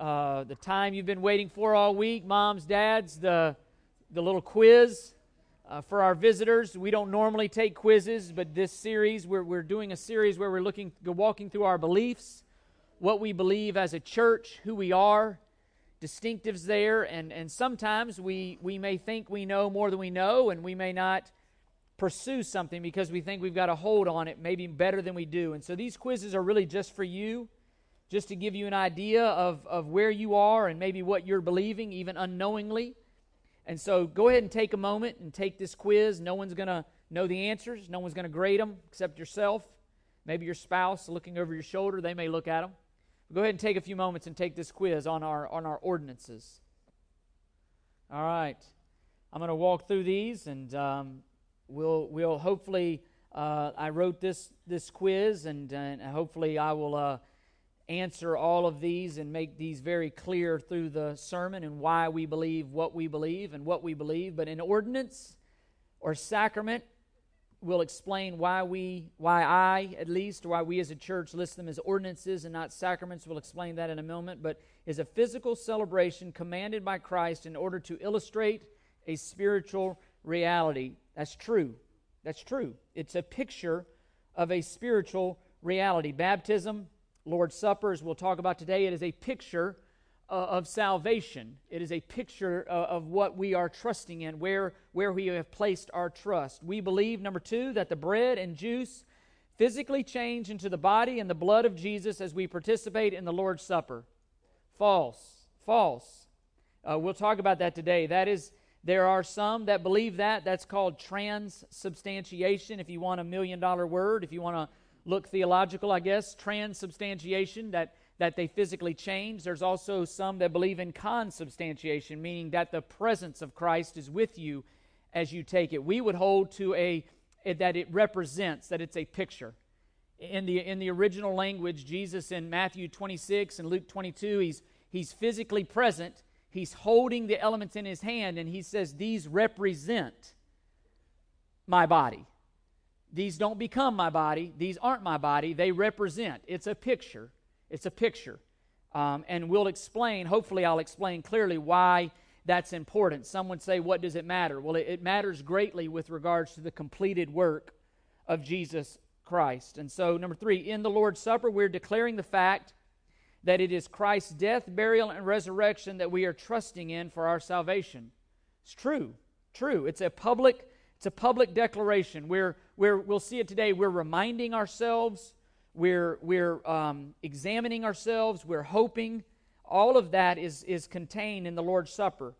uh, the time you've been waiting for all week, moms, dads, the, the little quiz. Uh, for our visitors, we don't normally take quizzes, but this series, we're, we're doing a series where we're looking, walking through our beliefs, what we believe as a church, who we are, distinctives there, and, and sometimes we, we may think we know more than we know, and we may not pursue something because we think we've got a hold on it maybe better than we do. And so these quizzes are really just for you, just to give you an idea of, of where you are and maybe what you're believing, even unknowingly. And so go ahead and take a moment and take this quiz. No one's going to know the answers, no one's going to grade them except yourself. Maybe your spouse looking over your shoulder, they may look at them. Go ahead and take a few moments and take this quiz on our, on our ordinances. All right. I'm going to walk through these and um, we'll, we'll hopefully, uh, I wrote this, this quiz and, and hopefully I will uh, answer all of these and make these very clear through the sermon and why we believe what we believe and what we believe. But in ordinance or sacrament, we'll explain why we, why I, at least, why we as a church list them as ordinances and not sacraments. We'll explain that in a moment. But is a physical celebration commanded by Christ in order to illustrate a spiritual reality. That's true. That's true. It's a picture of a spiritual reality. Baptism, Lord's Supper, as we'll talk about today, it is a picture uh, of salvation. It is a picture uh, of what we are trusting in, where, where we have placed our trust. We believe, number two, that the bread and juice physically change into the body and the blood of Jesus as we participate in the Lord's Supper. False. False. Uh, we'll talk about that today. That is there are some that believe that. That's called transubstantiation, if you want a million dollar word, if you want to look theological, I guess. Transubstantiation, that, that they physically change. There's also some that believe in consubstantiation, meaning that the presence of Christ is with you as you take it. We would hold to a that it represents, that it's a picture. In the, in the original language, Jesus in Matthew 26 and Luke 22, he's, he's physically present he's holding the elements in his hand and he says, These represent my body. These don't become my body. These aren't my body. They represent. It's a picture. It's a picture. Um, and we'll explain, hopefully, I'll explain clearly why that's important. Some would say, What does it matter? Well, it, it matters greatly with regards to the completed work of Jesus Christ. And so, number three, in the Lord's Supper, we're declaring the fact that it is Christ's death, burial, and resurrection that we are trusting in for our salvation. It's true. True. It's a public, it's a public declaration. We're, we're, we'll see it today. We're reminding ourselves, we're, we're um, examining ourselves, we're hoping. All of that is, is contained in the Lord's Supper.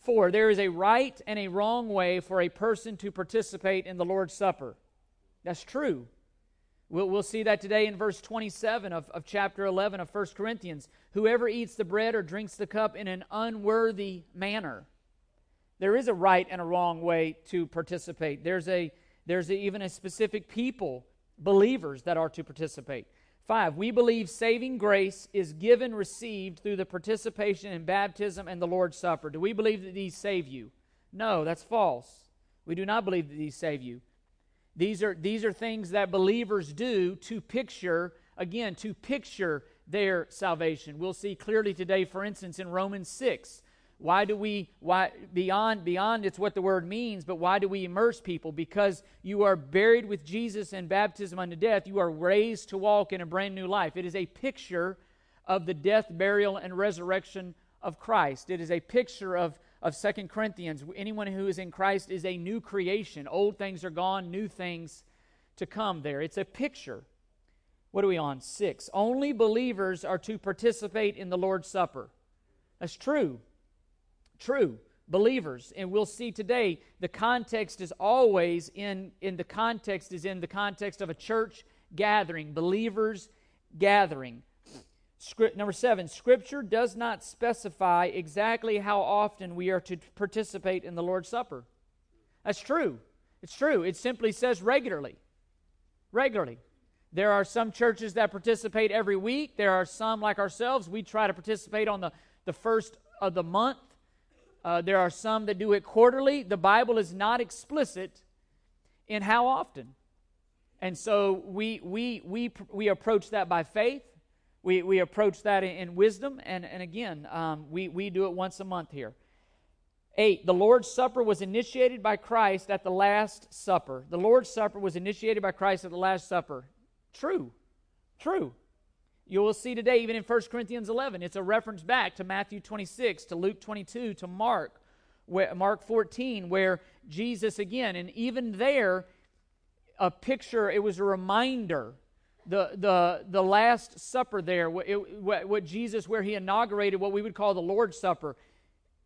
Four, there is a right and a wrong way for a person to participate in the Lord's Supper. That's true. We'll, we'll see that today in verse 27 of, of chapter 11 of 1 Corinthians. Whoever eats the bread or drinks the cup in an unworthy manner. There is a right and a wrong way to participate. There's, a, there's a, even a specific people, believers, that are to participate. Five, we believe saving grace is given, received through the participation in baptism and the Lord's Supper. Do we believe that these save you? No, that's false. We do not believe that these save you. These are, these are things that believers do to picture, again, to picture their salvation. We'll see clearly today, for instance, in Romans 6. Why do we, why, beyond, beyond it's what the word means, but why do we immerse people? Because you are buried with Jesus in baptism unto death. You are raised to walk in a brand new life. It is a picture of the death, burial, and resurrection of Christ. It is a picture of of Second Corinthians. Anyone who is in Christ is a new creation. Old things are gone, new things to come there. It's a picture. What are we on? Six. Only believers are to participate in the Lord's Supper. That's true. True. Believers. And we'll see today the context is always in, in the context is in the context of a church gathering, believers gathering. Script, number seven, Scripture does not specify exactly how often we are to participate in the Lord's Supper. That's true. It's true. It simply says regularly. Regularly. There are some churches that participate every week. There are some, like ourselves, we try to participate on the, the first of the month. Uh, there are some that do it quarterly. The Bible is not explicit in how often. And so we, we, we, we approach that by faith we, we approach that in, in wisdom, and, and again, um, we, we do it once a month here. Eight, the Lord's Supper was initiated by Christ at the Last Supper. The Lord's Supper was initiated by Christ at the Last Supper. True. True. You will see today, even in 1 Corinthians 11, it's a reference back to Matthew 26, to Luke 22, to Mark, where, Mark 14, where Jesus again, and even there, a picture, it was a reminder. The, the, the Last Supper there, it, what, what Jesus, where he inaugurated what we would call the Lord's Supper,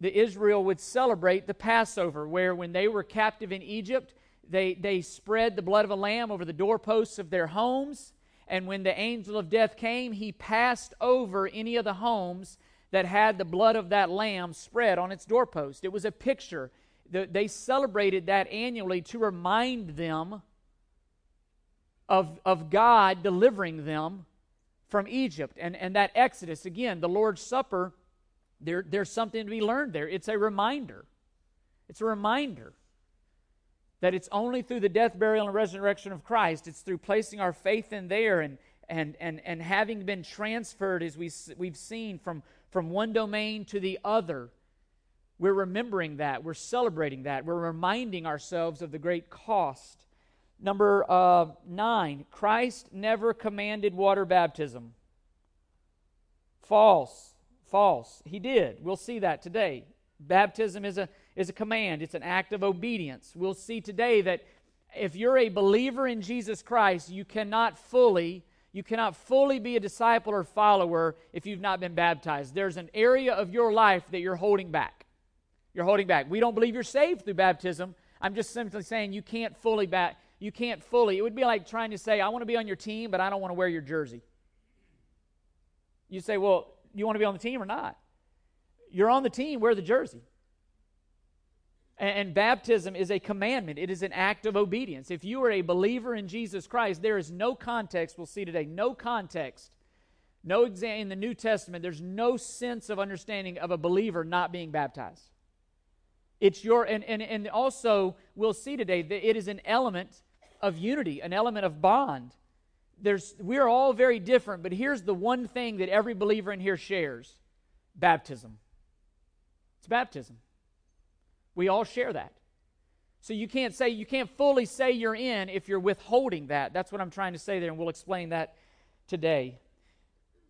the Israel would celebrate the Passover, where when they were captive in Egypt, they, they spread the blood of a lamb over the doorposts of their homes and when the angel of death came, he passed over any of the homes that had the blood of that lamb spread on its doorpost. It was a picture. They celebrated that annually to remind them of, of God delivering them from Egypt. And, and that Exodus, again, the Lord's Supper, there, there's something to be learned there. It's a reminder. It's a reminder that it's only through the death, burial, and resurrection of Christ, it's through placing our faith in there and, and, and, and having been transferred, as we, we've seen, from, from one domain to the other. We're remembering that. We're celebrating that. We're reminding ourselves of the great cost. Number uh, nine, Christ never commanded water baptism. False. False. He did. We'll see that today. Baptism is a is a command, it's an act of obedience. We'll see today that if you're a believer in Jesus Christ, you cannot fully you cannot fully be a disciple or follower if you've not been baptized. There's an area of your life that you're holding back. You're holding back. We don't believe you're saved through baptism. I'm just simply saying you can't fully back you can't fully. It would be like trying to say I want to be on your team but I don't want to wear your jersey. You say, "Well, you want to be on the team or not?" You're on the team, wear the jersey. And baptism is a commandment, it is an act of obedience. If you are a believer in Jesus Christ, there is no context, we'll see today, no context, no exam in the New Testament, there's no sense of understanding of a believer not being baptized. It's your, and, and, and also, we'll see today that it is an element of unity, an element of bond. There's, we're all very different, but here's the one thing that every believer in here shares baptism. It's baptism. We all share that. So you can't say, you can't fully say you're in if you're withholding that. That's what I'm trying to say there, and we'll explain that today.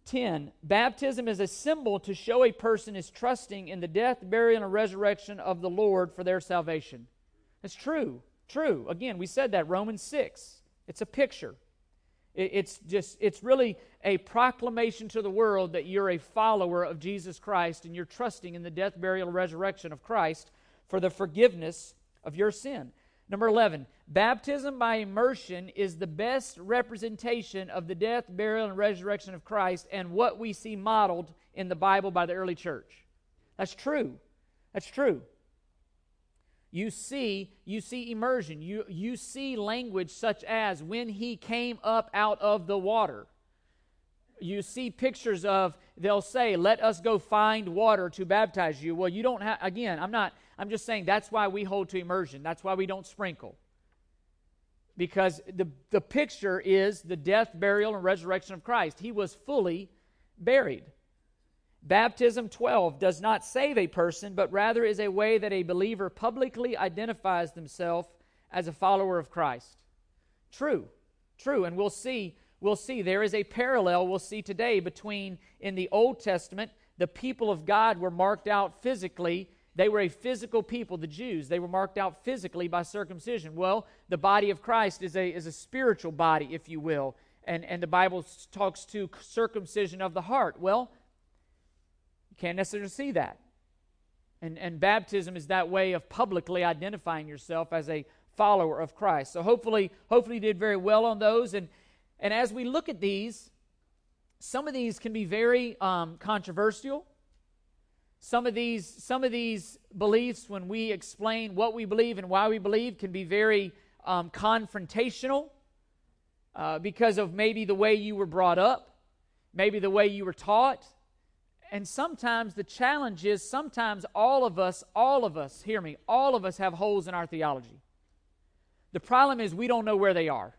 10. Baptism is a symbol to show a person is trusting in the death, burial, and resurrection of the Lord for their salvation. It's true. True. Again, we said that. Romans 6. It's a picture. It's just, it's really a proclamation to the world that you're a follower of Jesus Christ and you're trusting in the death, burial, and resurrection of Christ for the forgiveness of your sin. Number 11, baptism by immersion is the best representation of the death, burial, and resurrection of Christ and what we see modeled in the Bible by the early church. That's true. That's true. You see, you see immersion. You, you see language such as when he came up out of the water. You see pictures of, they'll say, let us go find water to baptize you. Well, you don't have, again, I'm not, I'm just saying that's why we hold to immersion. That's why we don't sprinkle. Because the, the picture is the death, burial, and resurrection of Christ. He was fully buried. Baptism 12 does not save a person, but rather is a way that a believer publicly identifies themselves as a follower of Christ. True, true. And we'll see, we'll see there is a parallel we'll see today between in the Old Testament, the people of God were marked out physically they were a physical people, the Jews. They were marked out physically by circumcision. Well, the body of Christ is a, is a spiritual body, if you will. And, and the Bible talks to circumcision of the heart. Well, you can't necessarily see that. And, and baptism is that way of publicly identifying yourself as a follower of Christ. So hopefully, hopefully you did very well on those. And, and as we look at these, some of these can be very um, controversial. Some of these, some of these beliefs, when we explain what we believe and why we believe, can be very um, confrontational uh, because of maybe the way you were brought up, maybe the way you were taught. And sometimes the challenge is sometimes all of us, all of us, hear me, all of us have holes in our theology. The problem is we don't know where they are.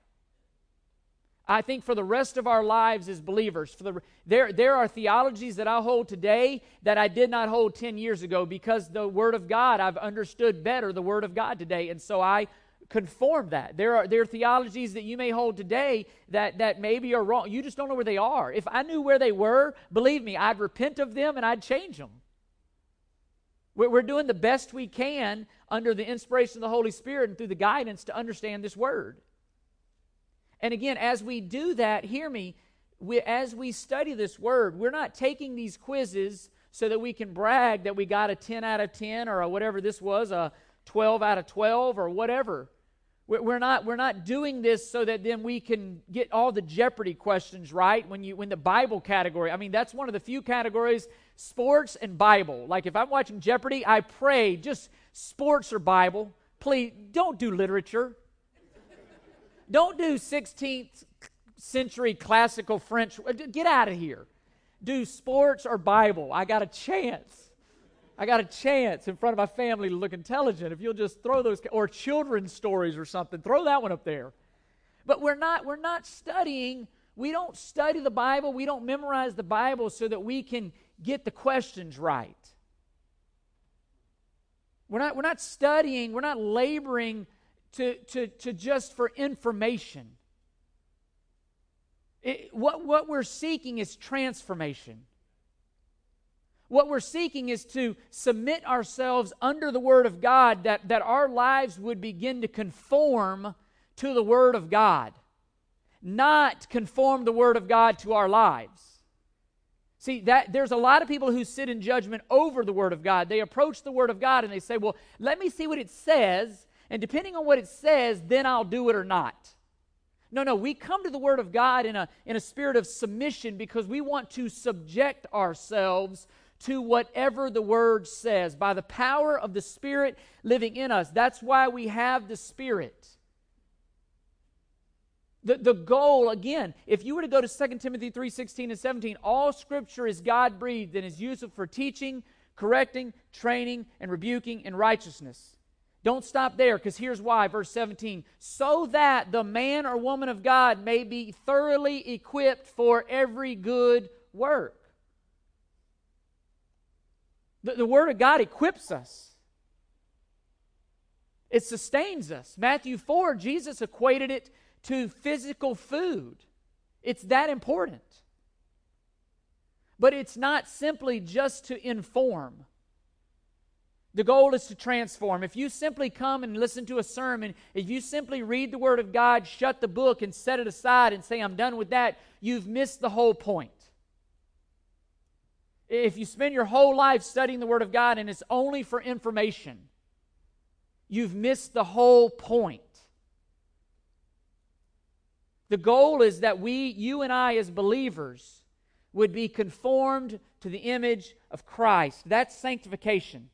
I think for the rest of our lives as believers, for the, there, there are theologies that I hold today that I did not hold 10 years ago because the Word of God, I've understood better the Word of God today. And so I conform that. There are, there are theologies that you may hold today that, that maybe are wrong. You just don't know where they are. If I knew where they were, believe me, I'd repent of them and I'd change them. We're, we're doing the best we can under the inspiration of the Holy Spirit and through the guidance to understand this Word. And again, as we do that, hear me, we, as we study this word, we're not taking these quizzes so that we can brag that we got a 10 out of 10 or whatever this was, a 12 out of 12 or whatever. We're not, we're not doing this so that then we can get all the Jeopardy questions right when you when the Bible category. I mean, that's one of the few categories, sports and Bible. Like if I'm watching Jeopardy, I pray just sports or Bible. Please don't do literature. Don't do 16th century classical French. Uh, get out of here. Do sports or Bible. I got a chance. I got a chance in front of my family to look intelligent. If you'll just throw those or children's stories or something, throw that one up there. But we're not we're not studying. We don't study the Bible. We don't memorize the Bible so that we can get the questions right. We're not, we're not studying, we're not laboring to, to, to just for information. It, what, what we're seeking is transformation. What we're seeking is to submit ourselves under the Word of God, that, that our lives would begin to conform to the Word of God, not conform the Word of God to our lives. See, that there's a lot of people who sit in judgment over the Word of God. They approach the Word of God and they say, Well, let me see what it says, and depending on what it says, then I'll do it or not. No, no, we come to the Word of God in a, in a spirit of submission because we want to subject ourselves to whatever the Word says by the power of the Spirit living in us. That's why we have the Spirit. The, the goal, again, if you were to go to 2 Timothy 3 16 and 17, all scripture is God breathed and is useful for teaching, correcting, training, and rebuking in righteousness. Don't stop there because here's why. Verse 17 so that the man or woman of God may be thoroughly equipped for every good work. The, the Word of God equips us, it sustains us. Matthew 4, Jesus equated it to physical food. It's that important. But it's not simply just to inform. The goal is to transform. If you simply come and listen to a sermon, if you simply read the Word of God, shut the book, and set it aside and say, I'm done with that, you've missed the whole point. If you spend your whole life studying the Word of God and it's only for information, you've missed the whole point. The goal is that we, you and I, as believers, would be conformed to the image of Christ. That's sanctification.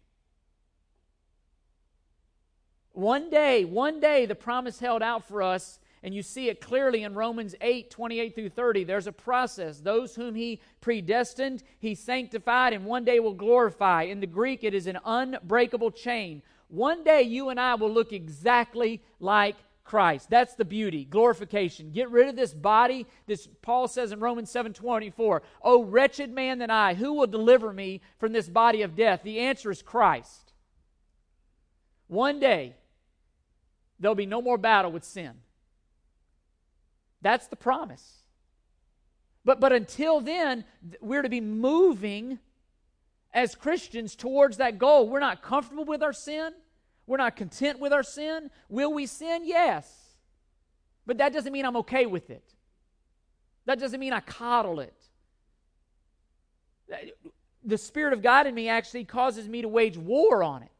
One day, one day, the promise held out for us, and you see it clearly in Romans 8 28 through 30. There's a process. Those whom He predestined, He sanctified, and one day will glorify. In the Greek, it is an unbreakable chain. One day, you and I will look exactly like Christ. That's the beauty, glorification. Get rid of this body. This Paul says in Romans 7:24, "Oh wretched man that I, who will deliver me from this body of death?" The answer is Christ. One day, there'll be no more battle with sin. That's the promise. But, but until then, we're to be moving as Christians towards that goal. We're not comfortable with our sin. We're not content with our sin. Will we sin? Yes. But that doesn't mean I'm okay with it. That doesn't mean I coddle it. The Spirit of God in me actually causes me to wage war on it.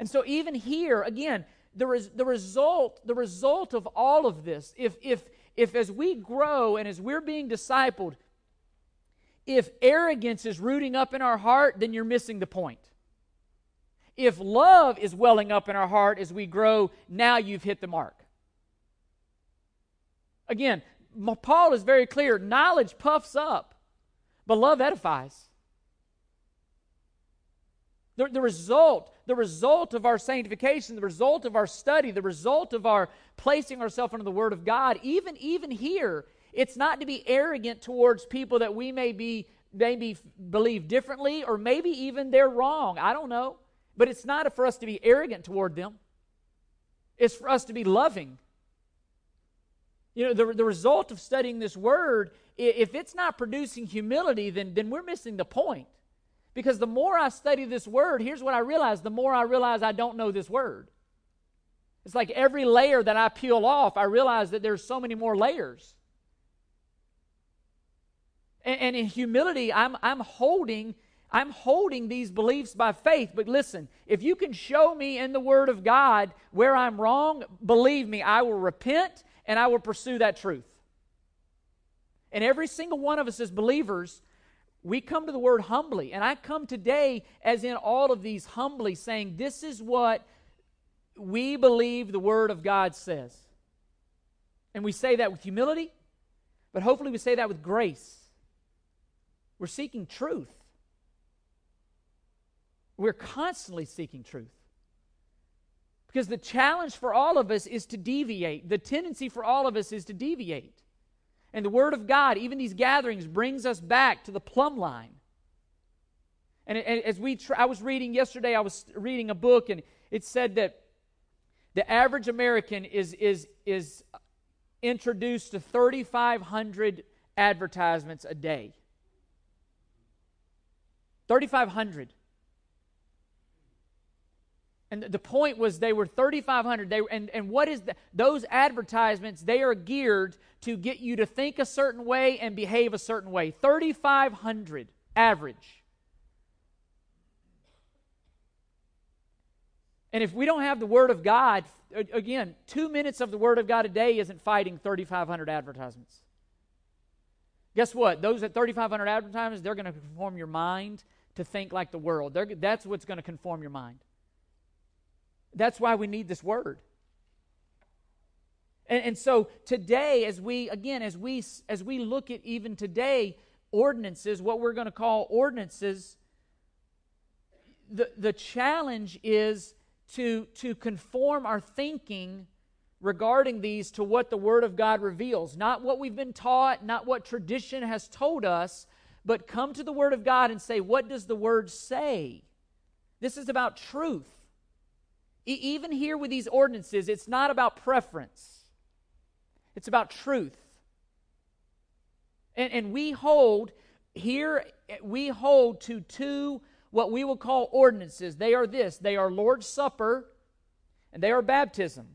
And so even here, again, the, res, the result, the result of all of this, if, if, if as we grow and as we're being discipled, if arrogance is rooting up in our heart, then you're missing the point. If love is welling up in our heart as we grow, now you've hit the mark. Again, Paul is very clear knowledge puffs up, but love edifies. The, the result, the result of our sanctification, the result of our study, the result of our placing ourselves under the Word of God, even, even here, it's not to be arrogant towards people that we may be maybe believe differently or maybe even they're wrong. I don't know. But it's not for us to be arrogant toward them. It's for us to be loving. You know, the, the result of studying this word, if it's not producing humility, then, then we're missing the point. Because the more I study this word, here's what I realize the more I realize I don't know this word. It's like every layer that I peel off, I realize that there's so many more layers. And, and in humility, I'm, I'm holding I'm holding these beliefs by faith. But listen, if you can show me in the Word of God where I'm wrong, believe me, I will repent and I will pursue that truth. And every single one of us as believers, we come to the Word humbly. And I come today, as in all of these, humbly saying, This is what we believe the Word of God says. And we say that with humility, but hopefully we say that with grace. We're seeking truth. We're constantly seeking truth. Because the challenge for all of us is to deviate. The tendency for all of us is to deviate. And the Word of God, even these gatherings, brings us back to the plumb line. And as we, I was reading yesterday, I was reading a book, and it said that the average American is, is, is introduced to 3,500 advertisements a day. 3,500. And the point was they were 3,500. They and and what is the, those advertisements? They are geared to get you to think a certain way and behave a certain way. 3,500 average. And if we don't have the Word of God, again, two minutes of the Word of God a day isn't fighting 3,500 advertisements. Guess what? Those at 3,500 advertisements, they're going to conform your mind to think like the world. They're, that's what's going to conform your mind. That's why we need this word. And, and so today, as we, again, as we, as we look at even today, ordinances, what we're going to call ordinances, the, the challenge is to, to conform our thinking regarding these to what the Word of God reveals. Not what we've been taught, not what tradition has told us, but come to the Word of God and say, what does the Word say? This is about truth. E- even here with these ordinances, it's not about preference, it's about truth. And, and we hold here, we hold to two what we will call ordinances. They are this they are Lord's Supper and they are baptism.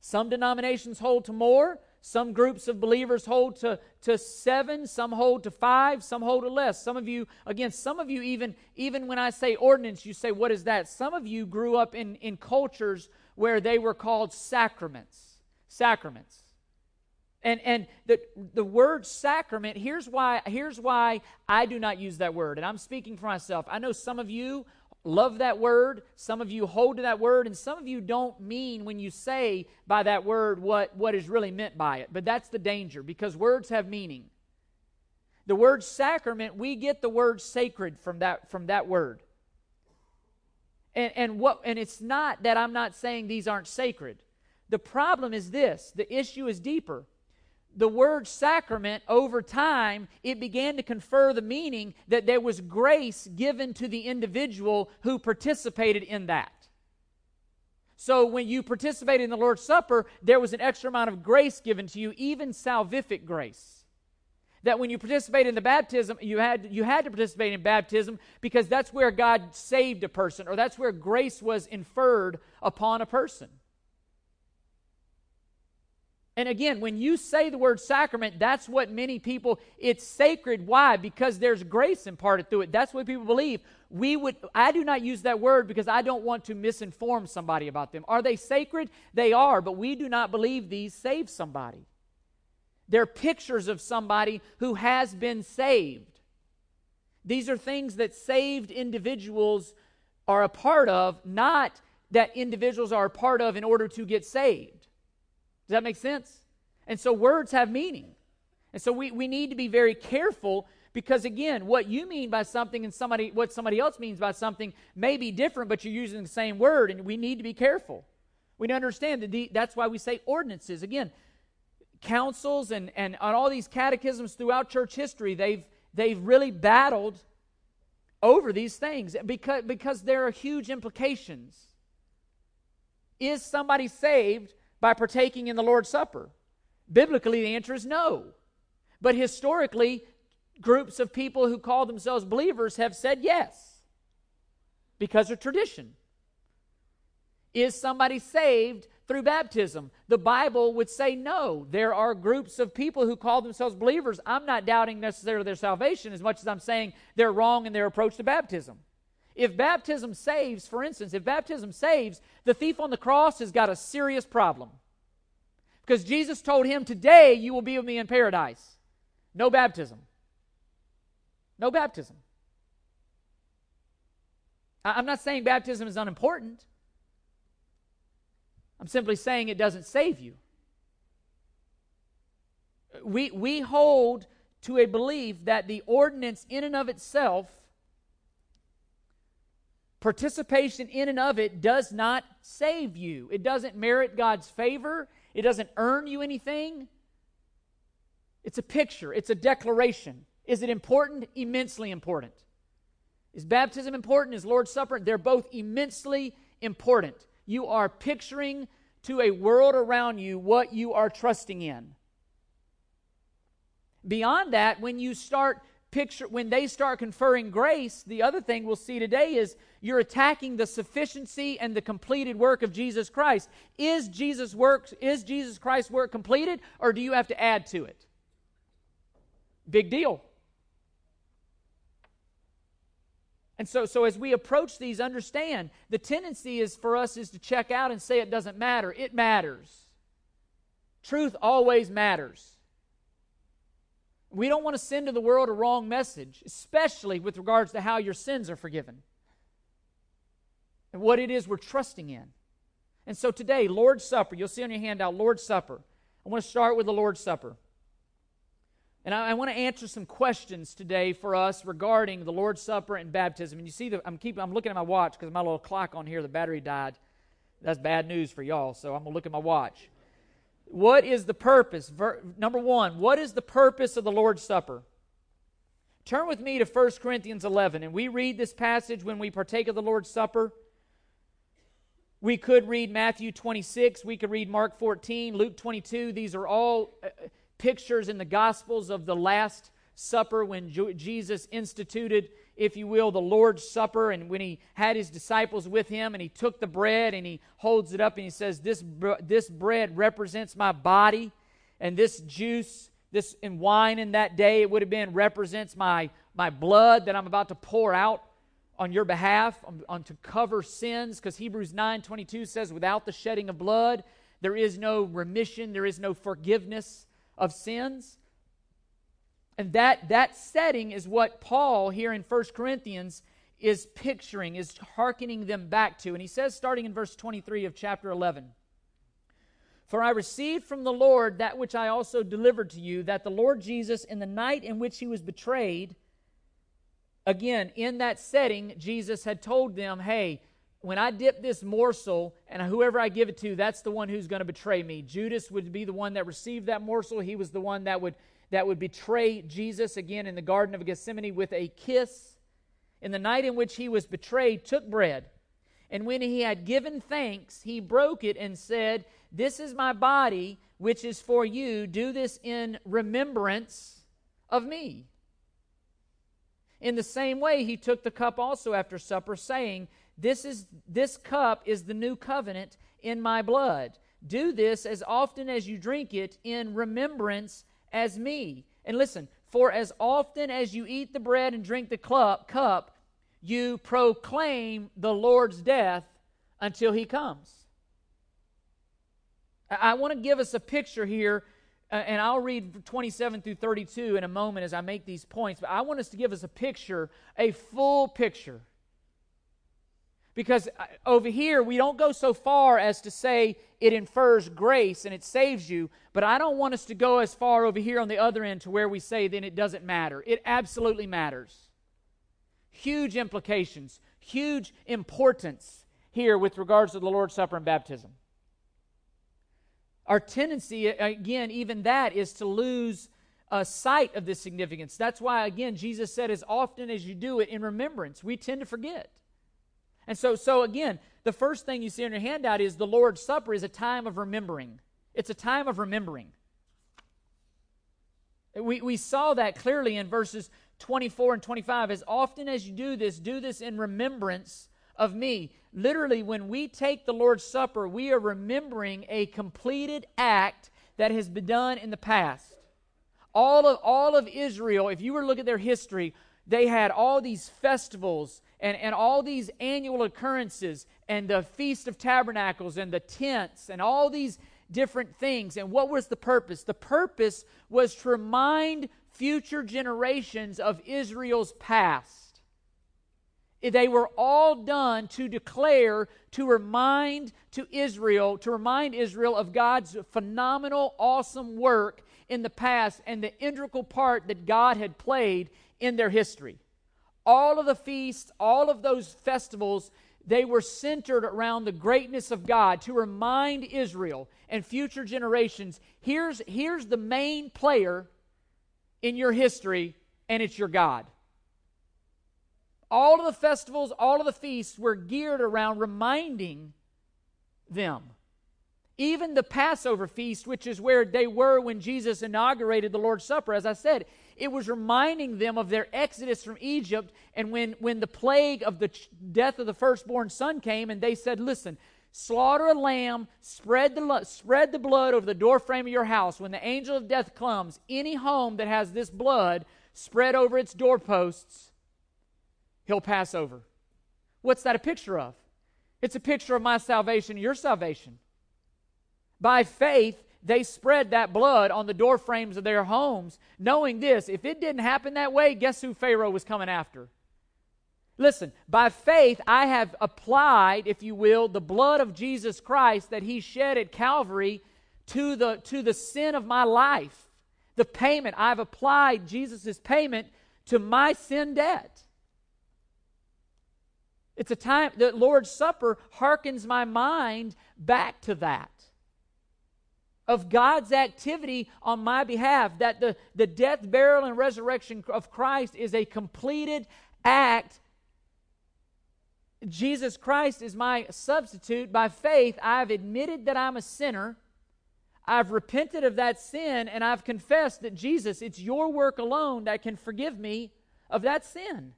Some denominations hold to more, some groups of believers hold to, to seven, some hold to five, some hold to less. Some of you, again, some of you even, even when I say ordinance, you say, what is that? Some of you grew up in, in cultures where they were called sacraments. Sacraments. And, and the, the word sacrament, here's why, here's why I do not use that word. And I'm speaking for myself. I know some of you love that word. Some of you hold to that word, and some of you don't mean when you say by that word what, what is really meant by it. But that's the danger because words have meaning. The word sacrament, we get the word sacred from that, from that word. And, and, what, and it's not that I'm not saying these aren't sacred. The problem is this the issue is deeper the word sacrament over time it began to confer the meaning that there was grace given to the individual who participated in that. So when you participated in the lord's supper there was an extra amount of grace given to you even salvific grace. That when you participated in the baptism you had you had to participate in baptism because that's where god saved a person or that's where grace was inferred upon a person and again, when you say the word sacrament, that's what many people, it's sacred. Why? Because there's grace imparted through it. That's what people believe. We would, I do not use that word because I don't want to misinform somebody about them. Are they sacred? They are, but we do not believe these save somebody. They're pictures of somebody who has been saved. These are things that saved individuals are a part of, not that individuals are a part of in order to get saved. Does that make sense? And so words have meaning. And so we, we need to be very careful Because again, what you mean by something and somebody what somebody else means by something may be different, but you're using the same word, and we need to be careful. We need to understand that the, that's why we say ordinances. Again, councils and, and on all these catechisms throughout church history, they've they've really battled over these things because, because there are huge implications. Is somebody saved by partaking in the Lord's Supper? Biblically, the answer is no. But historically, groups of people who call themselves believers have said yes because of tradition. Is somebody saved through baptism? The Bible would say no. There are groups of people who call themselves believers. I'm not doubting necessarily their salvation as much as I'm saying they're wrong in their approach to baptism. If baptism saves, for instance, if baptism saves, the thief on the cross has got a serious problem. Because Jesus told him, Today you will be with me in paradise. No baptism. No baptism. I'm not saying baptism is unimportant. I'm simply saying it doesn't save you. We, we hold to a belief that the ordinance, in and of itself, participation in and of it, does not save you. It doesn't merit God's favor, it doesn't earn you anything. It's a picture, it's a declaration. Is it important? Immensely important. Is baptism important? Is Lord's Supper? They're both immensely important. You are picturing to a world around you what you are trusting in. Beyond that, when you start picture when they start conferring grace, the other thing we'll see today is you're attacking the sufficiency and the completed work of Jesus Christ. Is Jesus work is Jesus Christ's work completed or do you have to add to it? Big deal. And so, so as we approach these, understand the tendency is for us is to check out and say it doesn't matter. It matters. Truth always matters. We don't want to send to the world a wrong message, especially with regards to how your sins are forgiven and what it is we're trusting in. And so today, Lord's Supper, you'll see on your handout, Lord's Supper. I want to start with the Lord's Supper. And I, I want to answer some questions today for us regarding the Lord's Supper and baptism. And you see, the, I'm keeping, I'm looking at my watch because my little clock on here, the battery died. That's bad news for y'all. So I'm gonna look at my watch. What is the purpose? Ver, number one, what is the purpose of the Lord's Supper? Turn with me to 1 Corinthians 11, and we read this passage when we partake of the Lord's Supper. We could read Matthew 26, we could read Mark 14, Luke 22. These are all uh, pictures in the Gospels of the Last Supper when Jesus instituted, if you will, the Lord's Supper, and when he had his disciples with him, and he took the bread and he holds it up and he says, This, this bread represents my body, and this juice, this and wine in that day, it would have been, represents my, my blood that I'm about to pour out on your behalf on, on to cover sins because hebrews 9 22 says without the shedding of blood there is no remission there is no forgiveness of sins. And that, that setting is what Paul here in 1 Corinthians is picturing, is hearkening them back to. And he says, starting in verse 23 of chapter 11 For I received from the Lord that which I also delivered to you, that the Lord Jesus, in the night in which he was betrayed, again, in that setting, Jesus had told them, Hey, when I dip this morsel and whoever I give it to, that's the one who's going to betray me. Judas would be the one that received that morsel. He was the one that would, that would betray Jesus again in the Garden of Gethsemane with a kiss. In the night in which he was betrayed, took bread. And when he had given thanks, he broke it and said, This is my body, which is for you. Do this in remembrance of me. In the same way, he took the cup also after supper, saying, this, is, this cup is the new covenant in my blood. Do this as often as you drink it in remembrance as me. And listen, for as often as you eat the bread and drink the cup, you proclaim the Lord's death until he comes. I want to give us a picture here, uh, and I'll read 27 through 32 in a moment as I make these points, but I want us to give us a picture, a full picture Because uh, over here, we don't go so far as to say it infers grace and it saves you, but I don't want us to go as far over here on the other end to where we say then it doesn't matter. It absolutely matters. Huge implications, huge importance here with regards to the Lord's Supper and baptism. Our tendency, again, even that, is to lose a sight of this significance. That's why, again, Jesus said, as often as you do it in remembrance, we tend to forget. And so, so again, the first thing you see on your handout is the Lord's Supper is a time of remembering. It's a time of remembering. We, we saw that clearly in verses 24 and 25. As often as you do this, do this in remembrance of me. Literally, when we take the Lord's Supper, we are remembering a completed act that has been done in the past. All of, all of Israel, if you were to look at their history, they had all these festivals and, and all these annual occurrences and the Feast of Tabernacles and the tents and all these different things. And what was the purpose? The purpose was to remind future generations of Israel's past. They were all done to declare, to remind to Israel, to remind Israel of God's phenomenal, awesome work in the past and the integral part that God had played in their history all of the feasts, all of those festivals, they were centered around the greatness of God to remind Israel and future generations here's, here's the main player in your history, and it's your God. All of the festivals, all of the feasts were geared around reminding them. Even the Passover feast, which is where they were when Jesus inaugurated the Lord's Supper, as I said, it was reminding them of their exodus from Egypt and when, when the plague of the death of the firstborn son came and they said, Listen, slaughter a lamb, spread the, spread the blood over the doorframe of your house. When the angel of death comes, any home that has this blood spread over its doorposts, he'll pass over. What's that a picture of? It's a picture of my salvation, your salvation. By faith, they spread that blood on the door frames of their homes, knowing this if it didn't happen that way, guess who Pharaoh was coming after? Listen, by faith, I have applied, if you will, the blood of Jesus Christ that he shed at Calvary to the, to the sin of my life. The payment, I've applied Jesus' payment to my sin debt. It's a time, the Lord's Supper harkens my mind back to that of God's activity on my behalf, that the, the death, burial, and resurrection of Christ is a completed act. Jesus Christ is my substitute. By faith, I've admitted that I'm a sinner. I've repented of that sin, and I've confessed that Jesus, it's your work alone that can forgive me of that sin.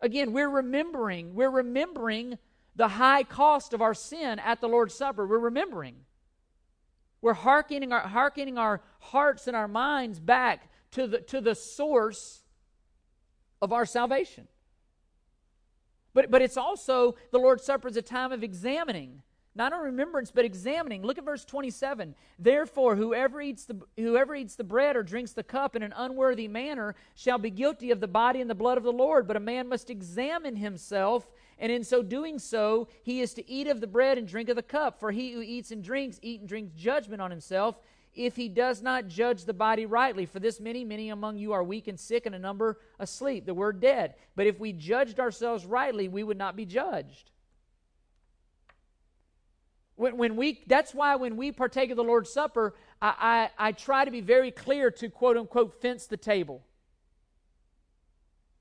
Again, we're remembering, we're remembering the high cost of our sin at the Lord's Supper. We're remembering. We're hearkening our, hearkening our hearts and our minds back to the, to the source of our salvation. But, but it's also, the Lord's Supper is a time of examining. Not on remembrance, but examining. Look at verse 27. Therefore, whoever eats, the, whoever eats the bread or drinks the cup in an unworthy manner shall be guilty of the body and the blood of the Lord. But a man must examine himself, and in so doing so, he is to eat of the bread and drink of the cup. For he who eats and drinks, eat and drinks judgment on himself, if he does not judge the body rightly. For this many, many among you are weak and sick, and a number asleep. The word dead. But if we judged ourselves rightly, we would not be judged. When, when we, that's why when we partake of the Lord's Supper, I, I, I try to be very clear to quote unquote fence the table.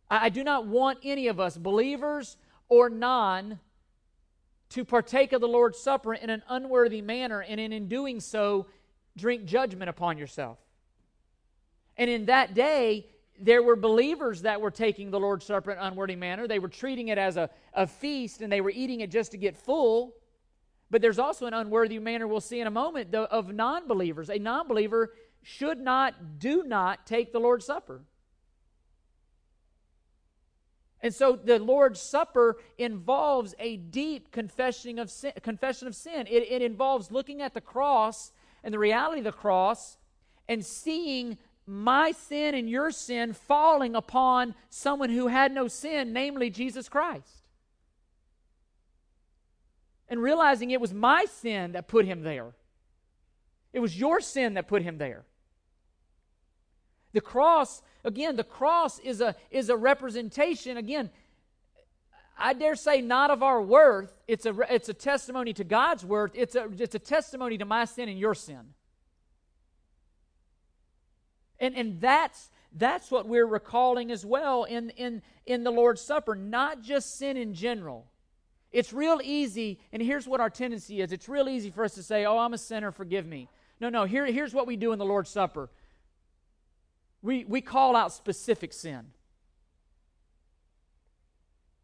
I, I do not want any of us, believers or non to partake of the Lord's Supper in an unworthy manner, and in, in doing so, drink judgment upon yourself. And in that day, there were believers that were taking the Lord's Supper in an unworthy manner. They were treating it as a, a feast and they were eating it just to get full. But there's also an unworthy manner we'll see in a moment of non believers. A non believer should not, do not take the Lord's Supper. And so the Lord's Supper involves a deep confession of sin. Confession of sin. It, it involves looking at the cross and the reality of the cross and seeing my sin and your sin falling upon someone who had no sin, namely Jesus Christ. and realizing it was my sin that put him there. It was your sin that put him there. The cross, again, the cross is a, is a representation, again, I dare say not of our worth. It's a, it's a testimony to God's worth. It's a, it's a testimony to my sin and your sin. And, and that's, that's what we're recalling as well in, in, in the Lord's Supper, not just sin in general. It's real easy, and here's what our tendency is it's real easy for us to say, Oh, I'm a sinner, forgive me. No, no, here, here's what we do in the Lord's Supper we, we call out specific sin.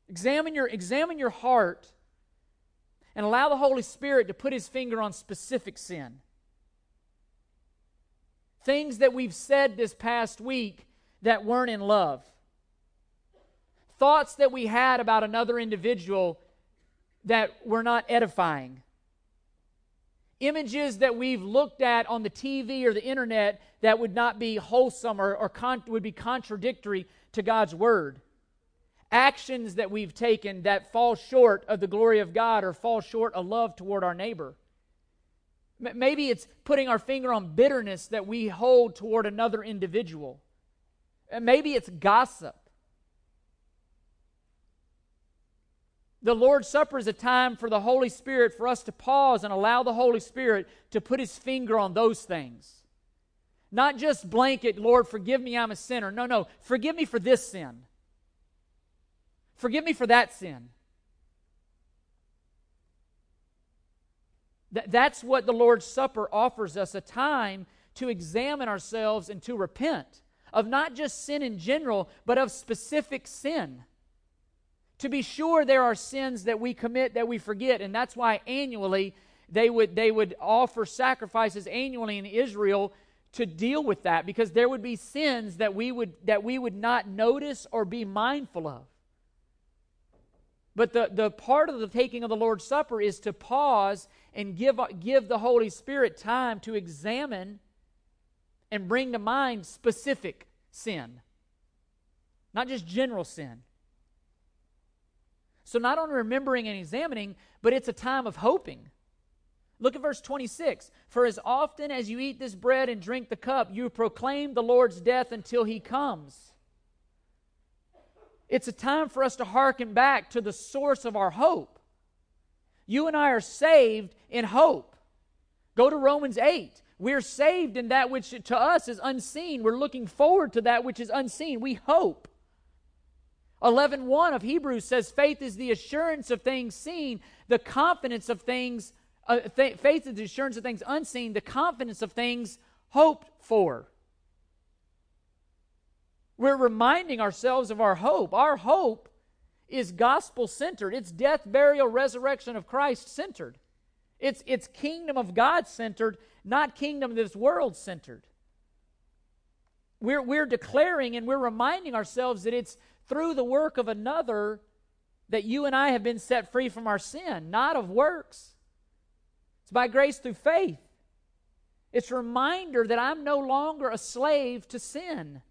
Examine your, examine your heart and allow the Holy Spirit to put his finger on specific sin. Things that we've said this past week that weren't in love. Thoughts that we had about another individual that were not edifying. Images that we've looked at on the TV or the internet that would not be wholesome or, or con- would be contradictory to God's Word actions that we've taken that fall short of the glory of God or fall short of love toward our neighbor. Maybe it's putting our finger on bitterness that we hold toward another individual. Maybe it's gossip. The Lord's Supper is a time for the Holy Spirit for us to pause and allow the Holy Spirit to put his finger on those things. Not just blanket, Lord, forgive me, I'm a sinner. No, no, forgive me for this sin. Forgive me for that sin. Th- that's what the Lord's Supper offers us a time to examine ourselves and to repent of not just sin in general, but of specific sin. To be sure, there are sins that we commit that we forget, and that's why annually they would, they would offer sacrifices annually in Israel to deal with that because there would be sins that we would, that we would not notice or be mindful of. But the, the part of the taking of the Lord's Supper is to pause and give, give the Holy Spirit time to examine and bring to mind specific sin, not just general sin. So, not only remembering and examining, but it's a time of hoping. Look at verse 26. For as often as you eat this bread and drink the cup, you proclaim the Lord's death until he comes. It's a time for us to hearken back to the source of our hope. You and I are saved in hope. Go to Romans 8. We're saved in that which to us is unseen. We're looking forward to that which is unseen. We hope. 11:1 of Hebrews says faith is the assurance of things seen, the confidence of things uh, th- faith is the assurance of things unseen, the confidence of things hoped for. We're reminding ourselves of our hope. Our hope is gospel centered, it's death, burial, resurrection of Christ centered. It's, it's kingdom of God centered, not kingdom of this world centered. We're, we're declaring and we're reminding ourselves that it's through the work of another that you and I have been set free from our sin, not of works. It's by grace through faith. It's a reminder that I'm no longer a slave to sin.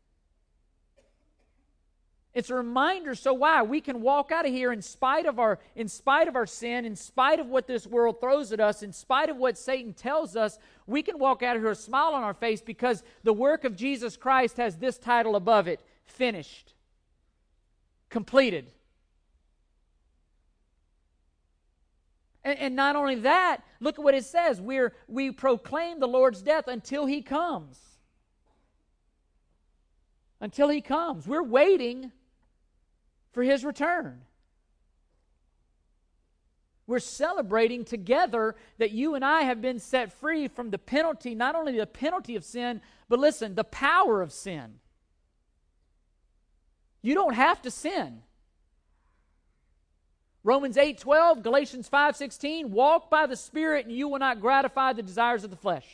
It's a reminder so why we can walk out of here in spite of our in spite of our sin, in spite of what this world throws at us, in spite of what Satan tells us, we can walk out of here a smile on our face because the work of Jesus Christ has this title above it, finished. Completed. And, and not only that, look at what it says. We're we proclaim the Lord's death until he comes. Until he comes. We're waiting for his return. We're celebrating together that you and I have been set free from the penalty, not only the penalty of sin, but listen, the power of sin. You don't have to sin. Romans 8 12, Galatians 5 16, walk by the Spirit and you will not gratify the desires of the flesh.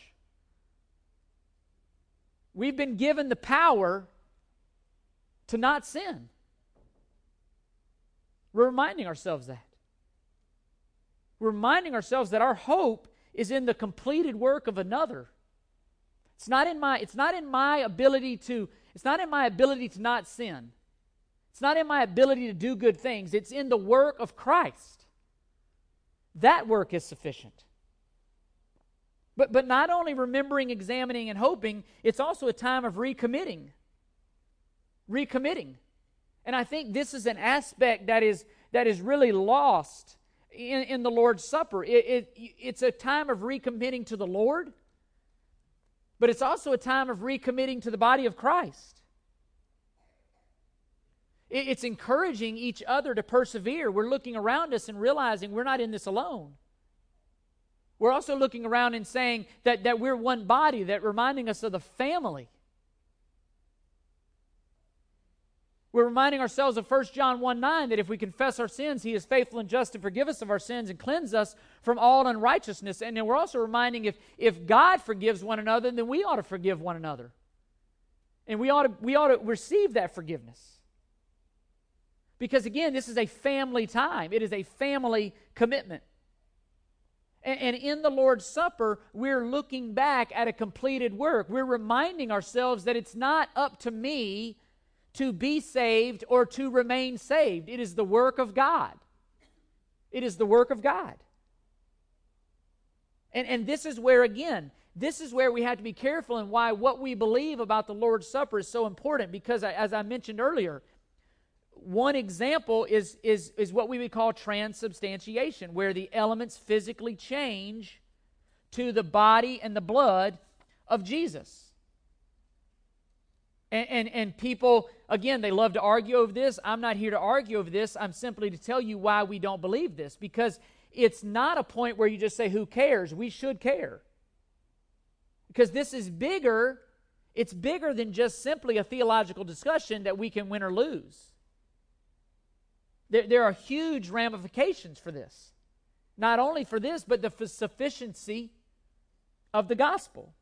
We've been given the power to not sin. We're reminding ourselves that. We're reminding ourselves that our hope is in the completed work of another. It's not in my, it's not in my ability to, it's not in my ability to not sin. It's not in my ability to do good things. It's in the work of Christ. that work is sufficient. But, but not only remembering, examining, and hoping, it's also a time of recommitting. Recommitting. And I think this is an aspect that is, that is really lost in, in the Lord's Supper. It, it, it's a time of recommitting to the Lord, but it's also a time of recommitting to the body of Christ. It, it's encouraging each other to persevere. We're looking around us and realizing we're not in this alone. We're also looking around and saying that, that we're one body, that reminding us of the family. We're reminding ourselves of 1 John 1 9 that if we confess our sins, He is faithful and just to forgive us of our sins and cleanse us from all unrighteousness. And then we're also reminding if, if God forgives one another, then we ought to forgive one another. And we ought to, we ought to receive that forgiveness. Because again, this is a family time, it is a family commitment. And, in the Lord's Supper, we're looking back at a completed work. We're reminding ourselves that it's not up to me to be saved or to remain saved. It is the work of God. It is the work of God. And, and this is where, again, this is where we have to be careful and why what we believe about the Lord's Supper is so important because, as I mentioned earlier, one example is, is, is what we would call transubstantiation, where the elements physically change to the body and the blood of Jesus. And, and, and, people, again, they love to argue over this. I'm not here to argue over this. I'm simply to tell you why we don't believe this. Because it's not a point where you just say, who cares? We should care. Because this is bigger, it's bigger than just simply a theological discussion that we can win or lose. There, there are huge ramifications for this. Not only for this, but the sufficiency of the gospel.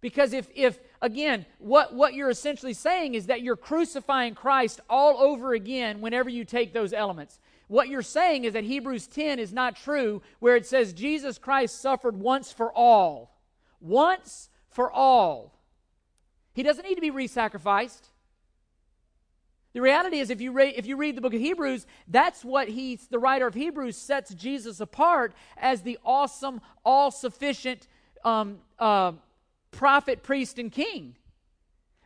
Because if, if again, what, what you're essentially saying is that you're crucifying Christ all over again whenever you take those elements. What you're saying is that Hebrews 10 is not true, where it says Jesus Christ suffered once for all. Once for all. He doesn't need to be re sacrificed. The reality is, if you, read, if you read the book of Hebrews, that's what he, the writer of Hebrews sets Jesus apart as the awesome, all sufficient um, uh, prophet, priest, and king.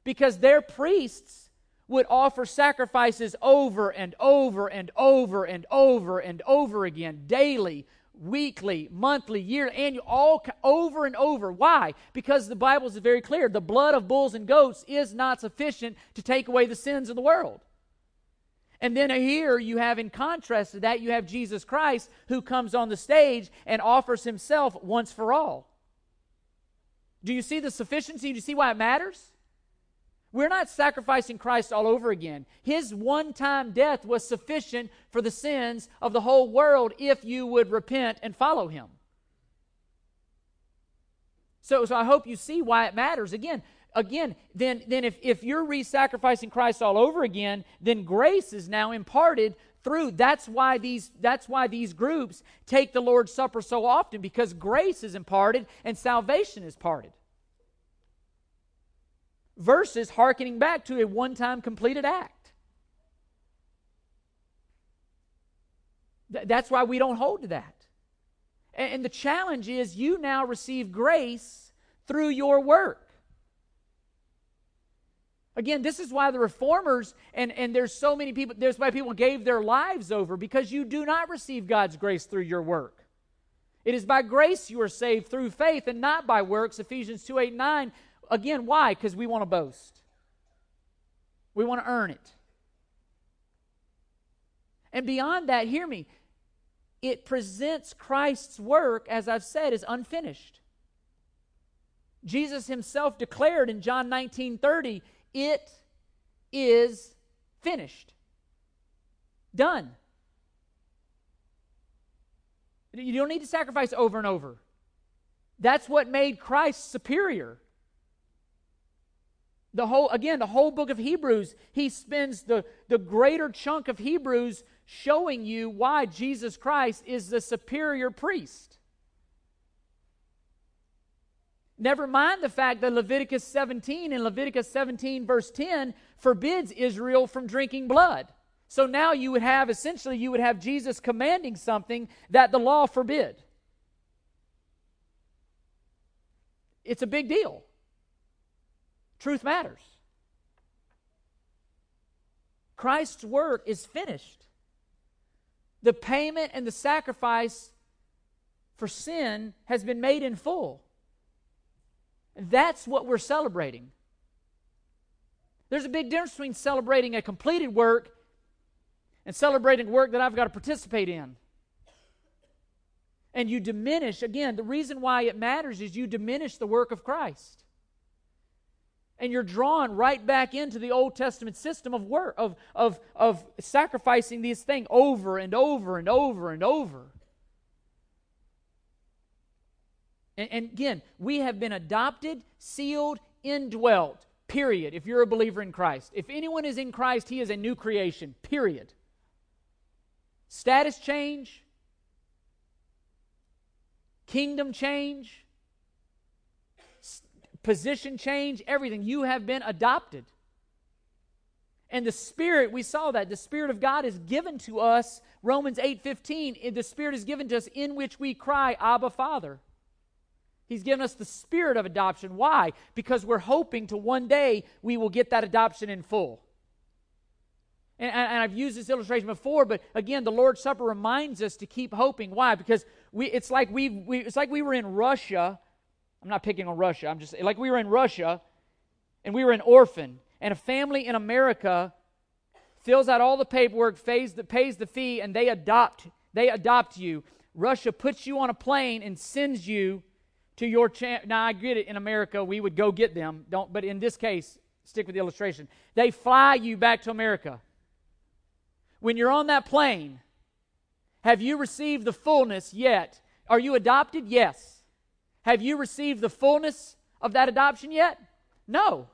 Because their priests would offer sacrifices over and over and over and over and over again, daily, weekly, monthly, year, annual, all over and over. Why? Because the Bible is very clear. The blood of bulls and goats is not sufficient to take away the sins of the world. And then here you have, in contrast to that, you have Jesus Christ who comes on the stage and offers himself once for all. Do you see the sufficiency? Do you see why it matters? We're not sacrificing Christ all over again. His one time death was sufficient for the sins of the whole world if you would repent and follow him. So, so I hope you see why it matters. Again, again, then, then if, if you're re sacrificing Christ all over again, then grace is now imparted through. That's why these, that's why these groups take the Lord's Supper so often, because grace is imparted and salvation is parted. Versus hearkening back to a one time completed act. Th- that's why we don't hold to that. And, and the challenge is you now receive grace through your work. Again, this is why the reformers and, and there's so many people, there's why people gave their lives over because you do not receive God's grace through your work. It is by grace you are saved through faith and not by works. Ephesians 2 8 9. Again, why? Because we want to boast. We want to earn it. And beyond that, hear me, it presents Christ's work, as I've said, as unfinished. Jesus himself declared in John 19 30, it is finished. Done. You don't need to sacrifice over and over. That's what made Christ superior. The whole, again, the whole book of Hebrews, he spends the, the greater chunk of Hebrews showing you why Jesus Christ is the superior priest. Never mind the fact that Leviticus 17 and Leviticus 17, verse 10, forbids Israel from drinking blood. So now you would have, essentially, you would have Jesus commanding something that the law forbid. It's a big deal. Truth matters. Christ's work is finished. The payment and the sacrifice for sin has been made in full. That's what we're celebrating. There's a big difference between celebrating a completed work and celebrating work that I've got to participate in. And you diminish, again, the reason why it matters is you diminish the work of Christ. And you're drawn right back into the Old Testament system of work, of, of, of sacrificing these things over and over and over and over. And, and again, we have been adopted, sealed, indwelt, period, if you're a believer in Christ. If anyone is in Christ, he is a new creation, period. Status change, kingdom change, position change, everything. You have been adopted. And the Spirit, we saw that. The Spirit of God is given to us. Romans 8 15. The Spirit is given to us in which we cry, Abba, Father. He's given us the spirit of adoption. Why? Because we're hoping to one day we will get that adoption in full. And, and, I've used this illustration before, but again, the Lord's Supper reminds us to keep hoping. Why? Because we, it's like we, we, it's like we were in Russia. I'm not picking on Russia. I'm just like we were in Russia, and we were an orphan, and a family in America fills out all the paperwork, pays the, pays the fee, and they adopt. They adopt you. Russia puts you on a plane and sends you to your champ. Now I get it. In America, we would go get them. Don't. But in this case, stick with the illustration. They fly you back to America. When you're on that plane, have you received the fullness yet? Are you adopted? Yes. Have you received the fullness of that adoption yet? No.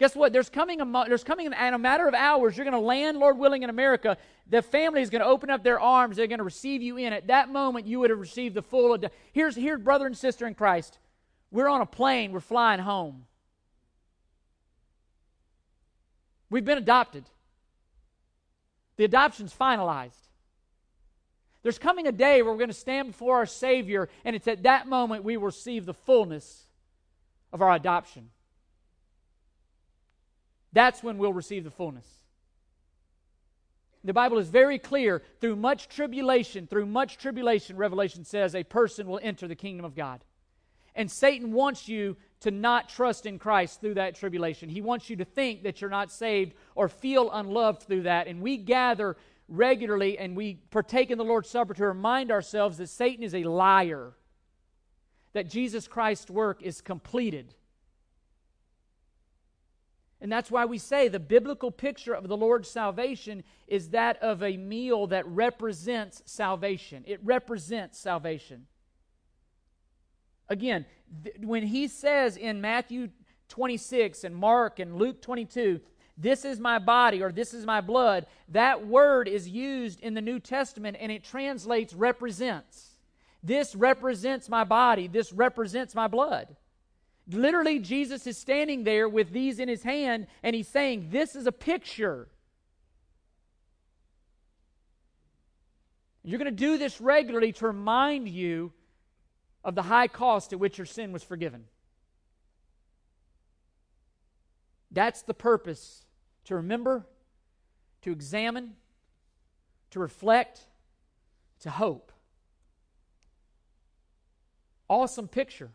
Guess what? There's coming a there's coming in a matter of hours. You're going to land, Lord willing, in America. The family is going to open up their arms. They're going to receive you in. At that moment, you would have received the full. Ad- here's here's brother and sister in Christ. We're on a plane. We're flying home. We've been adopted. The adoption's finalized. There's coming a day where we're going to stand before our Savior, and it's at that moment we will receive the fullness of our adoption. That's when we'll receive the fullness. The Bible is very clear through much tribulation, through much tribulation, Revelation says a person will enter the kingdom of God. And Satan wants you to not trust in Christ through that tribulation. He wants you to think that you're not saved or feel unloved through that. And we gather regularly and we partake in the Lord's Supper to remind ourselves that Satan is a liar, that Jesus Christ's work is completed and that's why we say the biblical picture of the Lord's salvation is that of a meal that represents salvation. It represents salvation. Again, th- when he says in Matthew 26 and Mark and Luke 22, this is my body or this is my blood, that word is used in the New Testament and it translates represents. This represents my body, this represents my blood. Literally, Jesus is standing there with these in his hand, and he's saying, This is a picture. You're going to do this regularly to remind you of the high cost at which your sin was forgiven. That's the purpose to remember, to examine, to reflect, to hope. Awesome picture.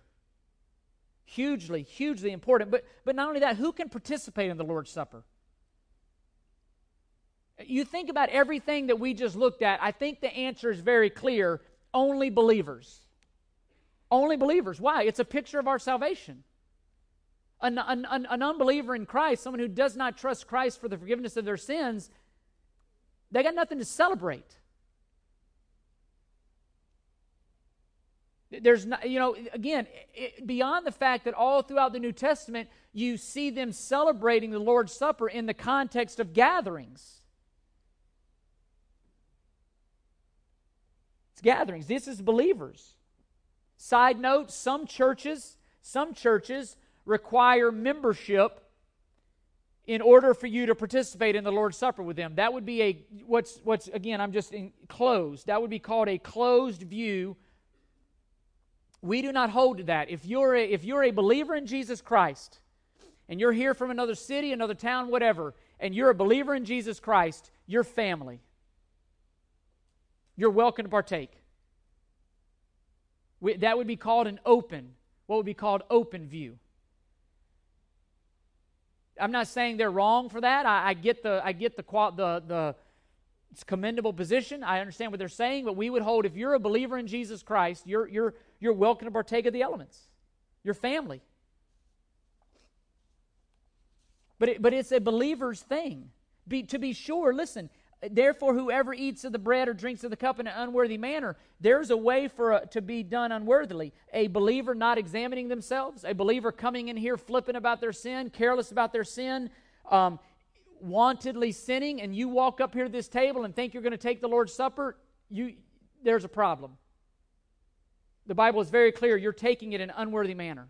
Hugely, hugely important. But, but not only that, who can participate in the Lord's Supper? You think about everything that we just looked at, I think the answer is very clear only believers. Only believers. Why? It's a picture of our salvation. An, an, an, unbeliever in Christ, someone who does not trust Christ for the forgiveness of their sins, they got nothing to celebrate. There's not, you know, again, it, beyond the fact that all throughout the New Testament you see them celebrating the Lord's Supper in the context of gatherings. It's gatherings. This is believers. Side note, some churches, some churches require membership in order for you to participate in the Lord's Supper with them. That would be a what's what's again, I'm just in closed. That would be called a closed view. We do not hold to that. If you're a, if you're a believer in Jesus Christ and you're here from another city, another town, whatever, and you're a believer in Jesus Christ, you're family. You're welcome to partake. We, that would be called an open, what would be called open view. I'm not saying they're wrong for that. I, I get the I get the the the it's commendable position. I understand what they're saying, but we would hold if you're a believer in Jesus Christ, you're you're you're welcome to partake of the elements. You're family. But it, but it's a believer's thing. Be, to be sure, listen, Therefore, whoever eats of the bread or drinks of the cup in an unworthy manner, there's a way for a, to be done unworthily. A believer not examining themselves, a believer coming in here flipping about their sin, careless about their sin, um, wantedly sinning, and you walk up here to this table and think you're going to take the Lord's Supper, you, there's a problem. The Bible is very clear you're taking it in an unworthy manner.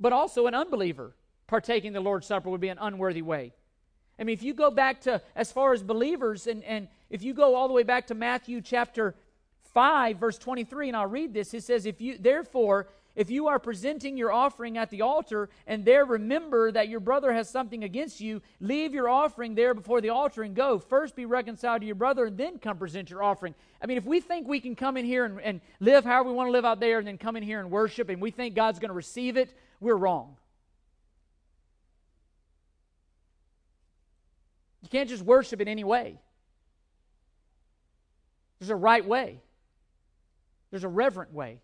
But also, an unbeliever partaking the Lord's Supper would be an unworthy way. I mean, if you go back to as far as believers, and, and if you go all the way back to Matthew chapter 5, verse 23, and I'll read this, it says, If you therefore, if you are presenting your offering at the altar, and there remember that your brother has something against you, leave your offering there before the altar and go. First be reconciled to your brother, and then come present your offering. I mean, if we think we can come in here and, and live however we want to live out there, and then come in here and worship, and we think God's going to receive it, we're wrong. You can't just worship in any way. There's a right way, there's a reverent way.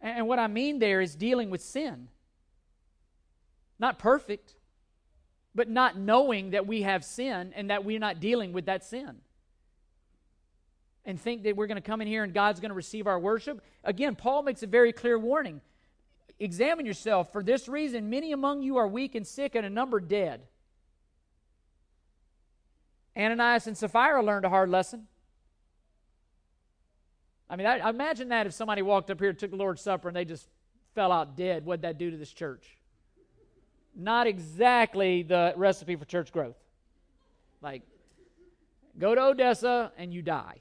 And what I mean there is dealing with sin. Not perfect, but not knowing that we have sin and that we're not dealing with that sin. And think that we're going to come in here and God's going to receive our worship. Again, Paul makes a very clear warning. Examine yourself. For this reason, many among you are weak and sick, and a number dead. Ananias and Sapphira learned a hard lesson. I mean, I, imagine that if somebody walked up here, took the Lord's Supper, and they just fell out dead, what'd that do to this church? Not exactly the recipe for church growth. Like, go to Odessa and you die.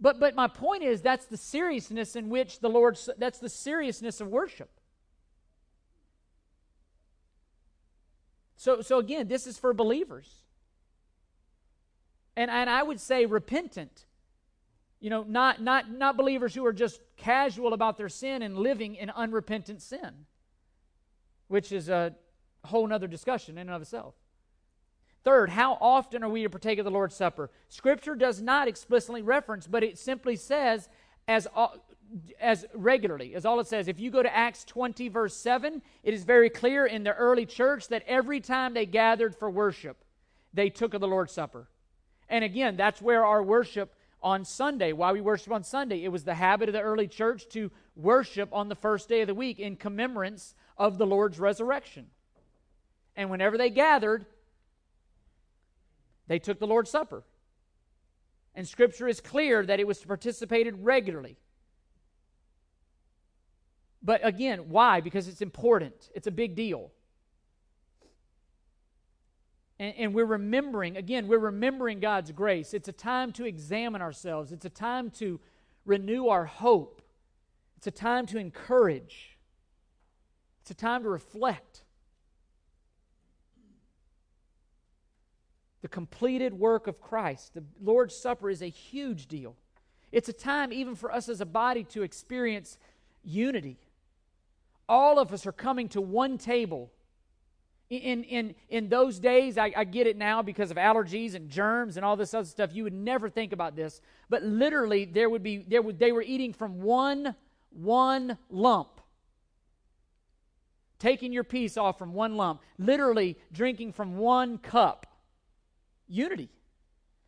But, but my point is that's the seriousness in which the Lord, that's the seriousness of worship. So, so again, this is for believers. And, and I would say repentant. You know, not, not, not believers who are just casual about their sin and living in unrepentant sin, which is a whole other discussion in and of itself. Third, how often are we to partake of the Lord's Supper? Scripture does not explicitly reference, but it simply says, as uh, as regularly, as all it says. If you go to Acts 20, verse 7, it is very clear in the early church that every time they gathered for worship, they took of the Lord's Supper. And again, that's where our worship on Sunday, why we worship on Sunday, it was the habit of the early church to worship on the first day of the week in commemorance of the Lord's resurrection. And whenever they gathered, they took the Lord's Supper. And Scripture is clear that it was participated regularly. But again, why? Because it's important, it's a big deal. And, and, we're remembering, again, we're remembering God's grace. It's a time to examine ourselves, it's a time to renew our hope, it's a time to encourage, it's a time to reflect. The completed work of Christ. The Lord's Supper is a huge deal. It's a time, even for us as a body, to experience unity all of us are coming to one table. In, in, in those days, I, I get it now because of allergies and germs and all this other stuff. You would never think about this. But literally, there would be, there would, they were eating from one, one lump taking your piece off from one lump, literally drinking from one cup. Unity.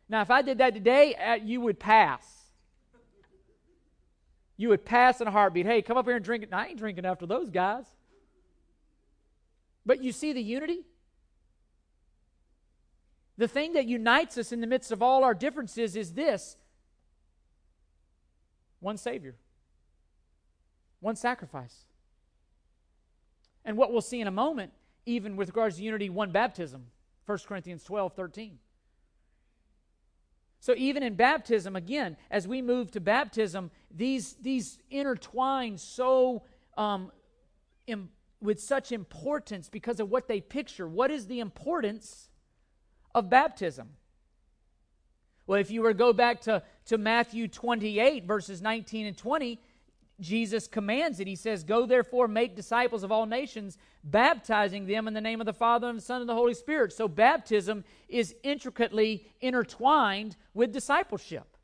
Now, if I did that today, uh, you would pass you would pass in a heartbeat. Hey, come up here and drink it. I ain't drinking after those guys. But you see the unity? The thing that unites us in the midst of all our differences is this one Savior, one sacrifice. And what we'll see in a moment, even with regards to unity, one baptism, 1 Corinthians 12, 13. So even in baptism, again, as we move to baptism, these, these intertwine so um, Im- with such importance because of what they picture. What is the importance of baptism? Well, if you were to go back to, to Matthew 28, verses 19 and 20, Jesus commands it. He says, Go therefore, make disciples of all nations, baptizing them in the name of the Father and the Son and the Holy Spirit. So baptism is intricately intertwined with discipleship.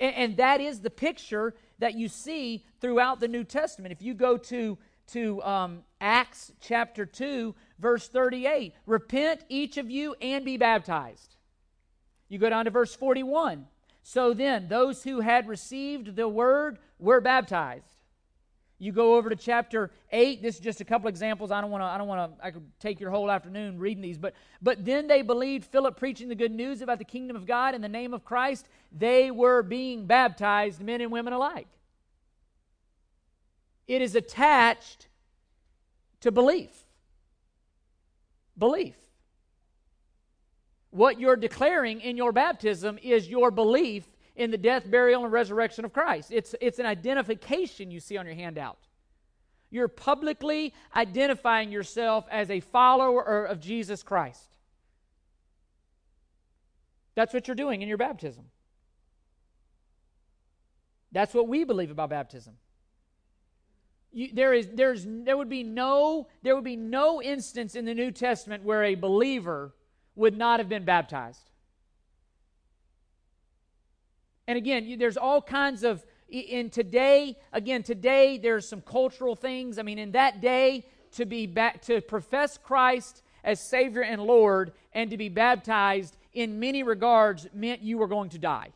And, and that is the picture that you see throughout the New Testament. If you go to, to um, Acts chapter 2, verse 38, repent each of you and be baptized. You go down to verse 41. So then, those who had received the word were baptized. You go over to chapter 8. This is just a couple examples. I don't want to, I don't want to, I could take your whole afternoon reading these. But, but then they believed Philip preaching the good news about the kingdom of God in the name of Christ. They were being baptized, men and women alike. It is attached to belief. Belief. What you're declaring in your baptism is your belief in the death, burial, and resurrection of Christ. It's, it's an identification you see on your handout. You're publicly identifying yourself as a follower of Jesus Christ. That's what you're doing in your baptism. That's what we believe about baptism. You, there is there's there would be no there would be no instance in the New Testament where a believer would not have been baptized. And again, there's all kinds of, in today, again, today there's some cultural things. I mean, in that day, to be back, to profess Christ as Savior and Lord and to be baptized in many regards meant you were going to die.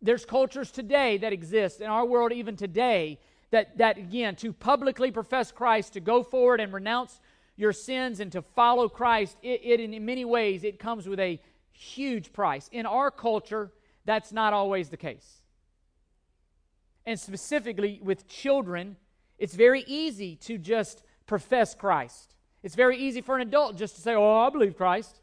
There's cultures today that exist in our world, even today, that, that again, to publicly profess Christ, to go forward and renounce your sins and to follow Christ, it, it in many ways, it comes with a huge price. In our culture, that's not always the case. And specifically with children, it's very easy to just profess Christ. It's very easy for an adult just to say, Oh, I believe Christ.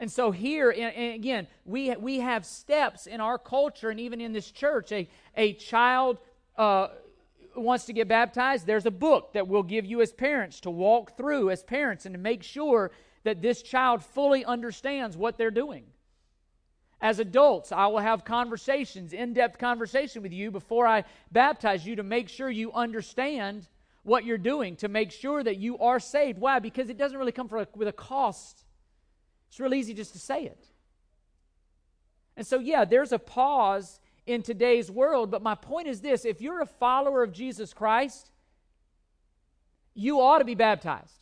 And so here, and again, we, we have steps in our culture and even in this church. A, a child uh, wants to get baptized, there's a book that we'll give you as parents to walk through as parents and to make sure that this child fully understands what they're doing. As adults, I will have conversations, in depth conversation with you before I baptize you to make sure you understand what you're doing, to make sure that you are saved. Why? Because it doesn't really come a, with a cost. It's real easy just to say it. And so, yeah, there's a pause in today's world. But my point is this if you're a follower of Jesus Christ, you ought to be baptized.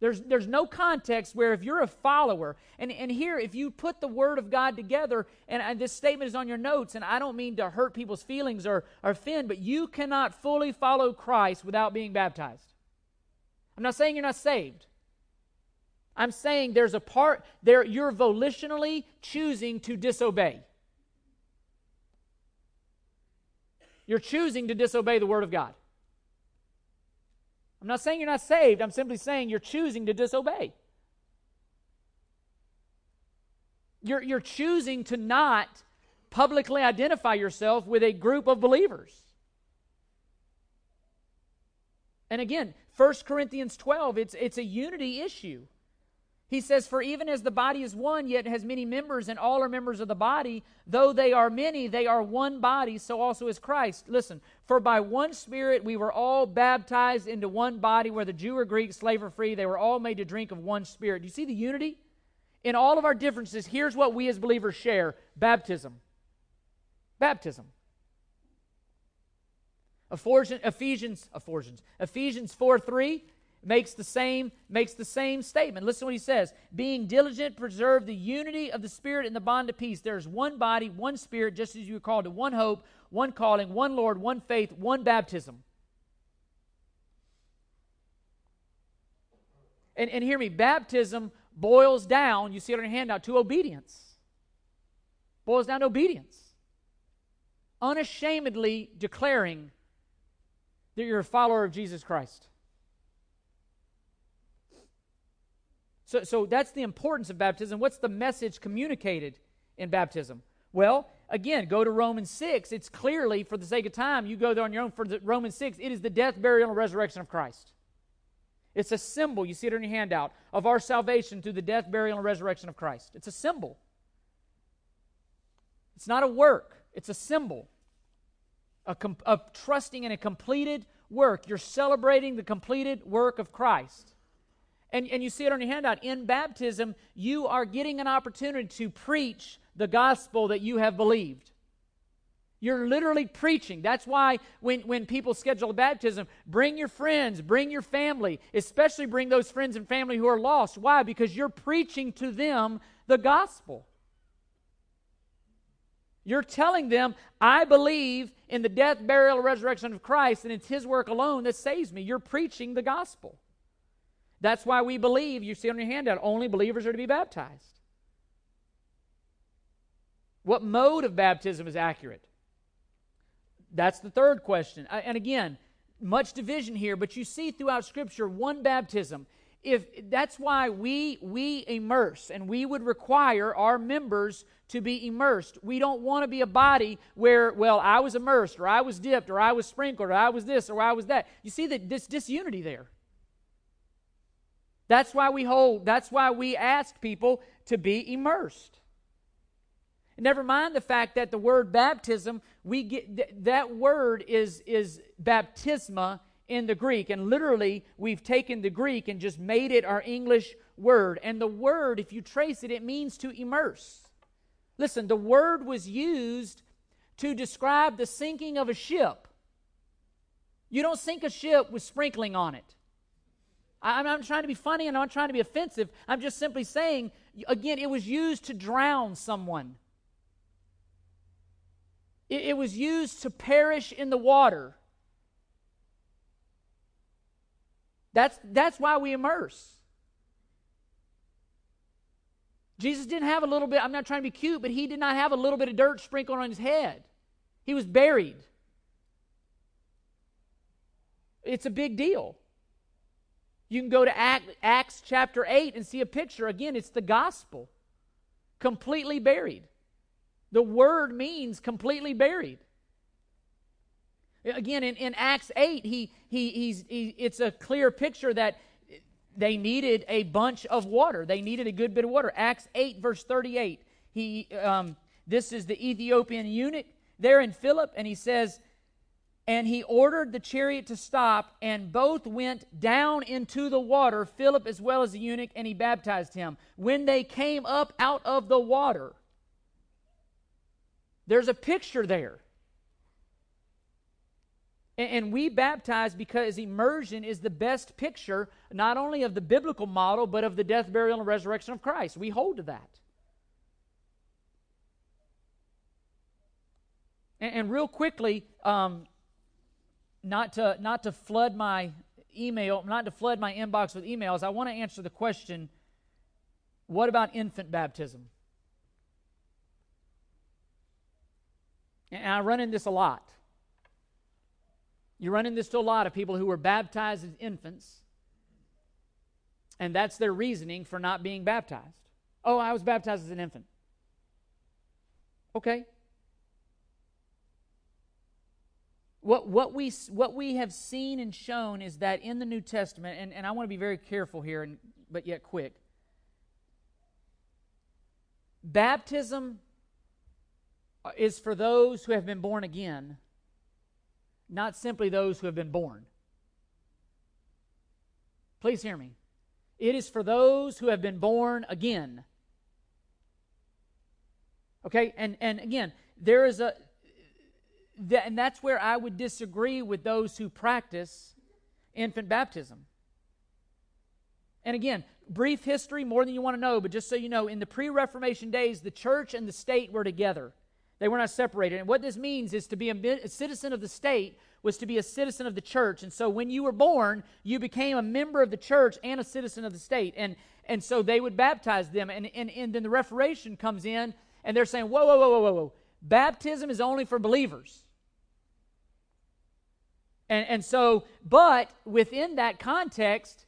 There's, there's no context where if you're a follower, and, and here, if you put the Word of God together, and, and this statement is on your notes, and I don't mean to hurt people's feelings or, or offend, but you cannot fully follow Christ without being baptized. I'm not saying you're not saved. I'm saying there's a part there you're volitionally choosing to disobey. You're choosing to disobey the word of God. I'm not saying you're not saved, I'm simply saying you're choosing to disobey. You're, you're choosing to not publicly identify yourself with a group of believers. And again, 1 Corinthians 12, it's, it's a unity issue. He says, For even as the body is one, yet has many members, and all are members of the body, though they are many, they are one body, so also is Christ. Listen, for by one Spirit we were all baptized into one body, whether Jew or Greek, slave or free, they were all made to drink of one Spirit. Do you see the unity? In all of our differences, here's what we as believers share baptism. Baptism. Ephesians, Ephesians, Ephesians, Ephesians 4 3 makes the same makes the same statement. Listen what he says: "Being diligent, preserve the unity of the spirit in the bond of peace. There is one body, one spirit, just as you were called to one hope, one calling, one Lord, one faith, one baptism." And, and hear me, baptism boils down, you see it on your handout, to obedience. Boils down to obedience. unashamedly declaring that you're a follower of Jesus Christ. So, so that's the importance of baptism. What's the message communicated in baptism? Well, again, go to Romans 6. It's clearly, for the sake of time, you go there on your own for the, Romans 6. It is the death, burial, and resurrection of Christ. It's a symbol, you see it on your handout, of our salvation through the death, burial, and resurrection of Christ. It's a symbol. It's not a work, it's a symbol of, of trusting in a completed work. You're celebrating the completed work of Christ. And, and you see it on your handout. In baptism, you are getting an opportunity to preach the gospel that you have believed. You're literally preaching. That's why when, when people schedule a baptism, bring your friends, bring your family, especially bring those friends and family who are lost. Why? Because you're preaching to them the gospel. You're telling them, I believe in the death, burial, and resurrection of Christ, and it's His work alone that saves me. You're preaching the gospel. That's why we believe, you see on your handout, only believers are to be baptized. What mode of baptism is accurate? That's the third question. Uh, and again, much division here, but you see throughout Scripture one baptism. If that's why we we immerse and we would require our members to be immersed. We don't want to be a body where, well, I was immersed, or I was dipped, or I was sprinkled, or I was this, or I was that. You see that this disunity there. That's why we hold, that's why we ask people to be immersed. Never mind the fact that the word baptism, we get that word is is baptisma in the Greek, and literally we've taken the Greek and just made it our English word. And the word, if you trace it, it means to immerse. Listen, the word was used to describe the sinking of a ship. You don't sink a ship with sprinkling on it. I'm not trying to be funny and I'm not trying to be offensive. I'm just simply saying, again, it was used to drown someone. It, it was used to perish in the water. That's, that's why we immerse. Jesus didn't have a little bit, I'm not trying to be cute, but he did not have a little bit of dirt sprinkled on his head. He was buried. It's a big deal. You can go to Acts chapter 8 and see a picture. Again, it's the gospel. Completely buried. The word means completely buried. Again, in, in Acts 8, he, he, he's, he, it's a clear picture that they needed a bunch of water. They needed a good bit of water. Acts 8, verse 38. He, um, this is the Ethiopian eunuch there in Philip, and he says, And he ordered the chariot to stop, and both went down into the water, Philip as well as the eunuch, and he baptized him. When they came up out of the water, there's a picture there. And we baptize because immersion is the best picture, not only of the biblical model, but of the death, burial, and resurrection of Christ. We hold to that. And, real quickly, um, not to not to flood my email, not to flood my inbox with emails, I want to answer the question: What about infant baptism? And I run into this a lot. You run into this to a lot of people who were baptized as infants, and that's their reasoning for not being baptized. Oh, I was baptized as an infant. Okay. What, what, we, what we have seen and shown is that in the New Testament, and, and I want to be very careful here, and, but yet quick. Baptism uh, is for those who have been born again, not simply those who have been born. Please hear me. It is for those who have been born again. Okay, and, and again, there is a, and that's where I would disagree with those who practice infant baptism. And again, brief history, more than you want to know, but just so you know, in the pre Reformation days, the church and the state were together. They were not separated. And what this means is to be a, citizen of the state was to be a citizen of the church. And so when you were born, you became a member of the church and a citizen of the state. And, and so they would baptize them. And, and, and then the Reformation comes in, and they're saying, whoa, whoa, whoa, whoa, whoa. Baptism is only for believers. And, and so, but within that context,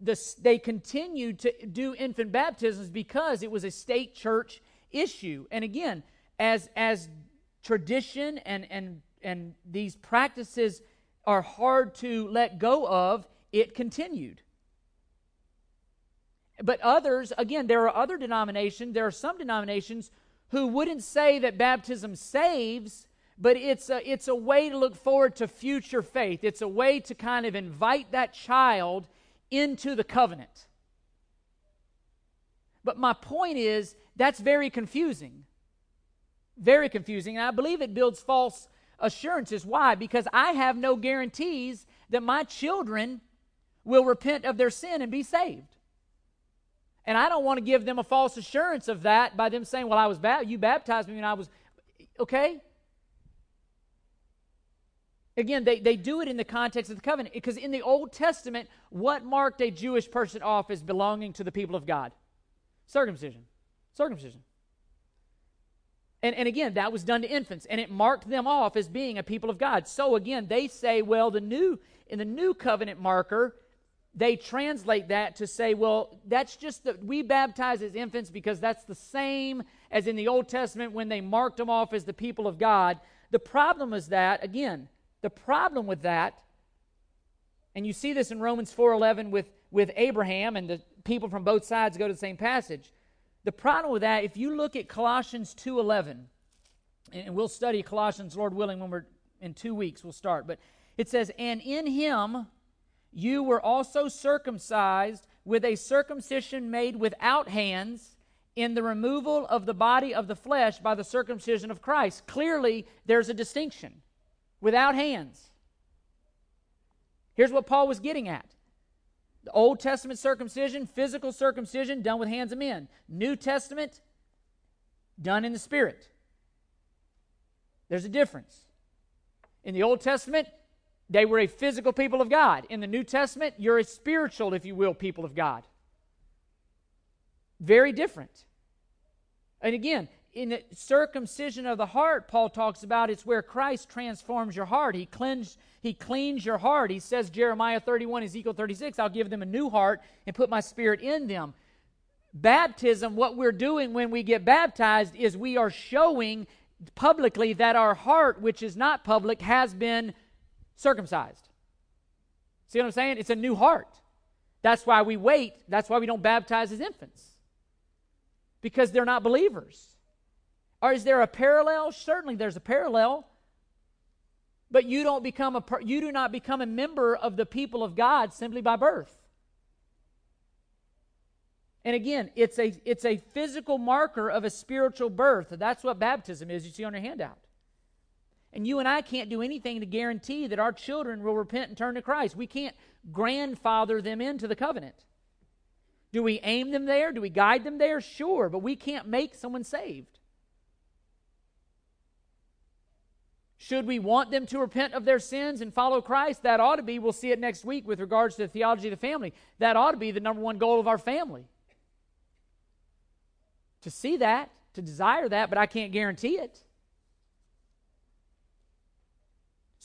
they continued to do infant baptisms because it was a state church issue. And again, as, as tradition and, and, and these practices are hard to let go of, it continued. But others, again, there are other denominations, there are some denominations who wouldn't say that baptism saves, but it's a, it's a way to look forward to future faith. It's a way to kind of invite that child into the covenant. But my point is, that's very confusing. Very confusing. And I believe it builds false assurances. Why? Because I have no guarantees that my children will repent of their sin and be saved. And I don't want to give them a false assurance of that by them saying, Well, I was ba- you baptized me when I was okay. Again, they, they do it in the context of the covenant because in the Old Testament, what marked a Jewish person off as belonging to the people of God? Circumcision. Circumcision. And, and again, that was done to infants, and it marked them off as being a people of God. So again, they say, well, the new in the new covenant marker, they translate that to say, well, that's just that we baptize as infants because that's the same as in the Old Testament when they marked them off as the people of God. The problem is that, again, the problem with that, and you see this in Romans 4:11 with, with Abraham, and the people from both sides go to the same passage. The problem with that, if you look at Colossians 2:11, and we'll study Colossians, Lord willing, when we're in two weeks, we'll start. But it says, And in him you were also circumcised with a circumcision made without hands in the removal of the body of the flesh by the circumcision of Christ. Clearly, there's a distinction. Without hands. Here's what Paul was getting at. The Old Testament circumcision, physical circumcision done with hands of men. New Testament, done in the Spirit. There's a difference. In the Old Testament, they were a physical people of God. In the New Testament, you're a spiritual, if you will, people of God. Very different. And again, in the circumcision of the heart, Paul talks about it's where Christ transforms your heart. He cleans, he cleans your heart. He says, Jeremiah 31, Ezekiel 36, I'll give them a new heart and put my spirit in them. Baptism, what we're doing when we get baptized is we are showing publicly that our heart, which is not public, has been circumcised. See what I'm saying? It's a new heart. That's why we wait. That's why we don't baptize as infants. Because they're not believers. Or is there a parallel? Certainly there's a parallel. But you don't become a you do not become a member of the people of God simply by birth. And again, it's a it's a physical marker of a spiritual birth. That's what baptism is. You see on your handout. And you and I can't do anything to guarantee that our children will repent and turn to Christ. We can't grandfather them into the covenant. Do we aim them there? Do we guide them there? Sure, but we can't make someone saved. Should we want them to repent of their sins and follow Christ? That ought to be, we'll see it next week with regards to the theology of the family. That ought to be the number one goal of our family. To see that, to desire that, but I can't guarantee it.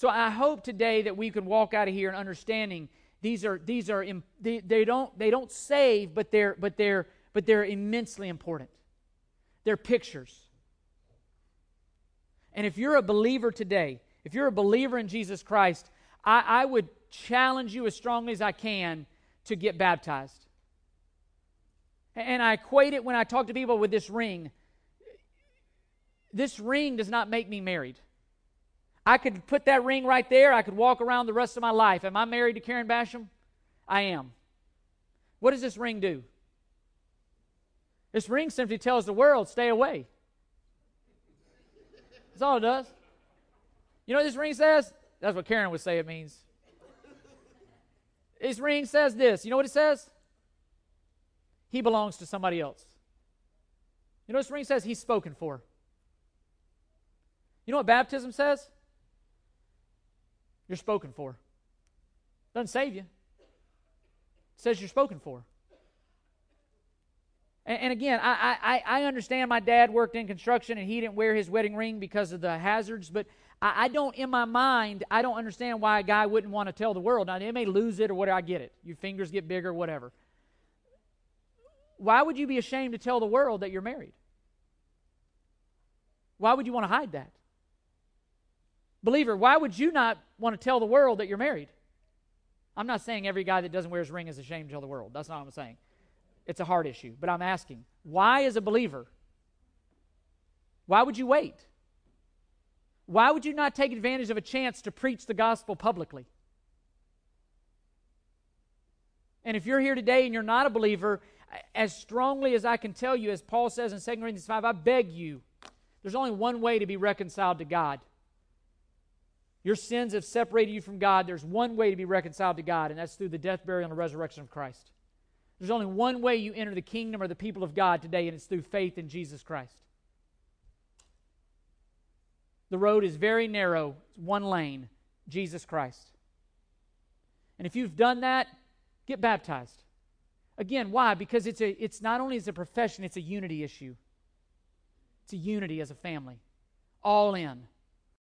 So I hope today that we can walk out of here and understanding these are these are they, they don't they don't save, but they're but they're but they're immensely important. They're pictures. And if you're a believer today, if you're a believer in Jesus Christ, I, I would challenge you as strongly as I can to get baptized. And I equate it when I talk to people with this ring. This ring does not make me married. I could put that ring right there. I could walk around the rest of my life. Am I married to Karen Basham? I am. What does this ring do? This ring simply tells the world, stay away. That's all it does. You know what this ring says? That's what Karen would say it means. This ring says this. You know what it says? He belongs to somebody else. You know what this ring says? He's spoken for. You know what baptism says? You're spoken for. Doesn't save you. It says you're spoken for. And, and again, I, I, I understand my dad worked in construction and he didn't wear his wedding ring because of the hazards, but I, I don't, in my mind, I don't understand why a guy wouldn't want to tell the world. Now, they may lose it or whatever, I get it. Your fingers get bigger, whatever. Why would you be ashamed to tell the world that you're married? Why would you want to hide that? Believer, why would you not want to tell the world that you're married? I'm not saying every guy that doesn't wear his ring is ashamed to tell the world. That's not what I'm saying. It's a hard issue. But I'm asking, why, as a believer, why would you wait? Why would you not take advantage of a chance to preach the gospel publicly? And if you're here today and you're not a believer, as strongly as I can tell you, as Paul says in 2 Corinthians 5, I beg you, there's only one way to be reconciled to God. Your sins have separated you from God. There's one way to be reconciled to God, and that's through the death, burial, and resurrection of Christ. There's only one way you enter the kingdom or the people of God today, and it's through faith in Jesus Christ. The road is very narrow, it's one lane, Jesus Christ. And if you've done that, get baptized. Again, why? Because it's, a, it's not only as a profession, it's a unity issue. It's a unity as a family. All in.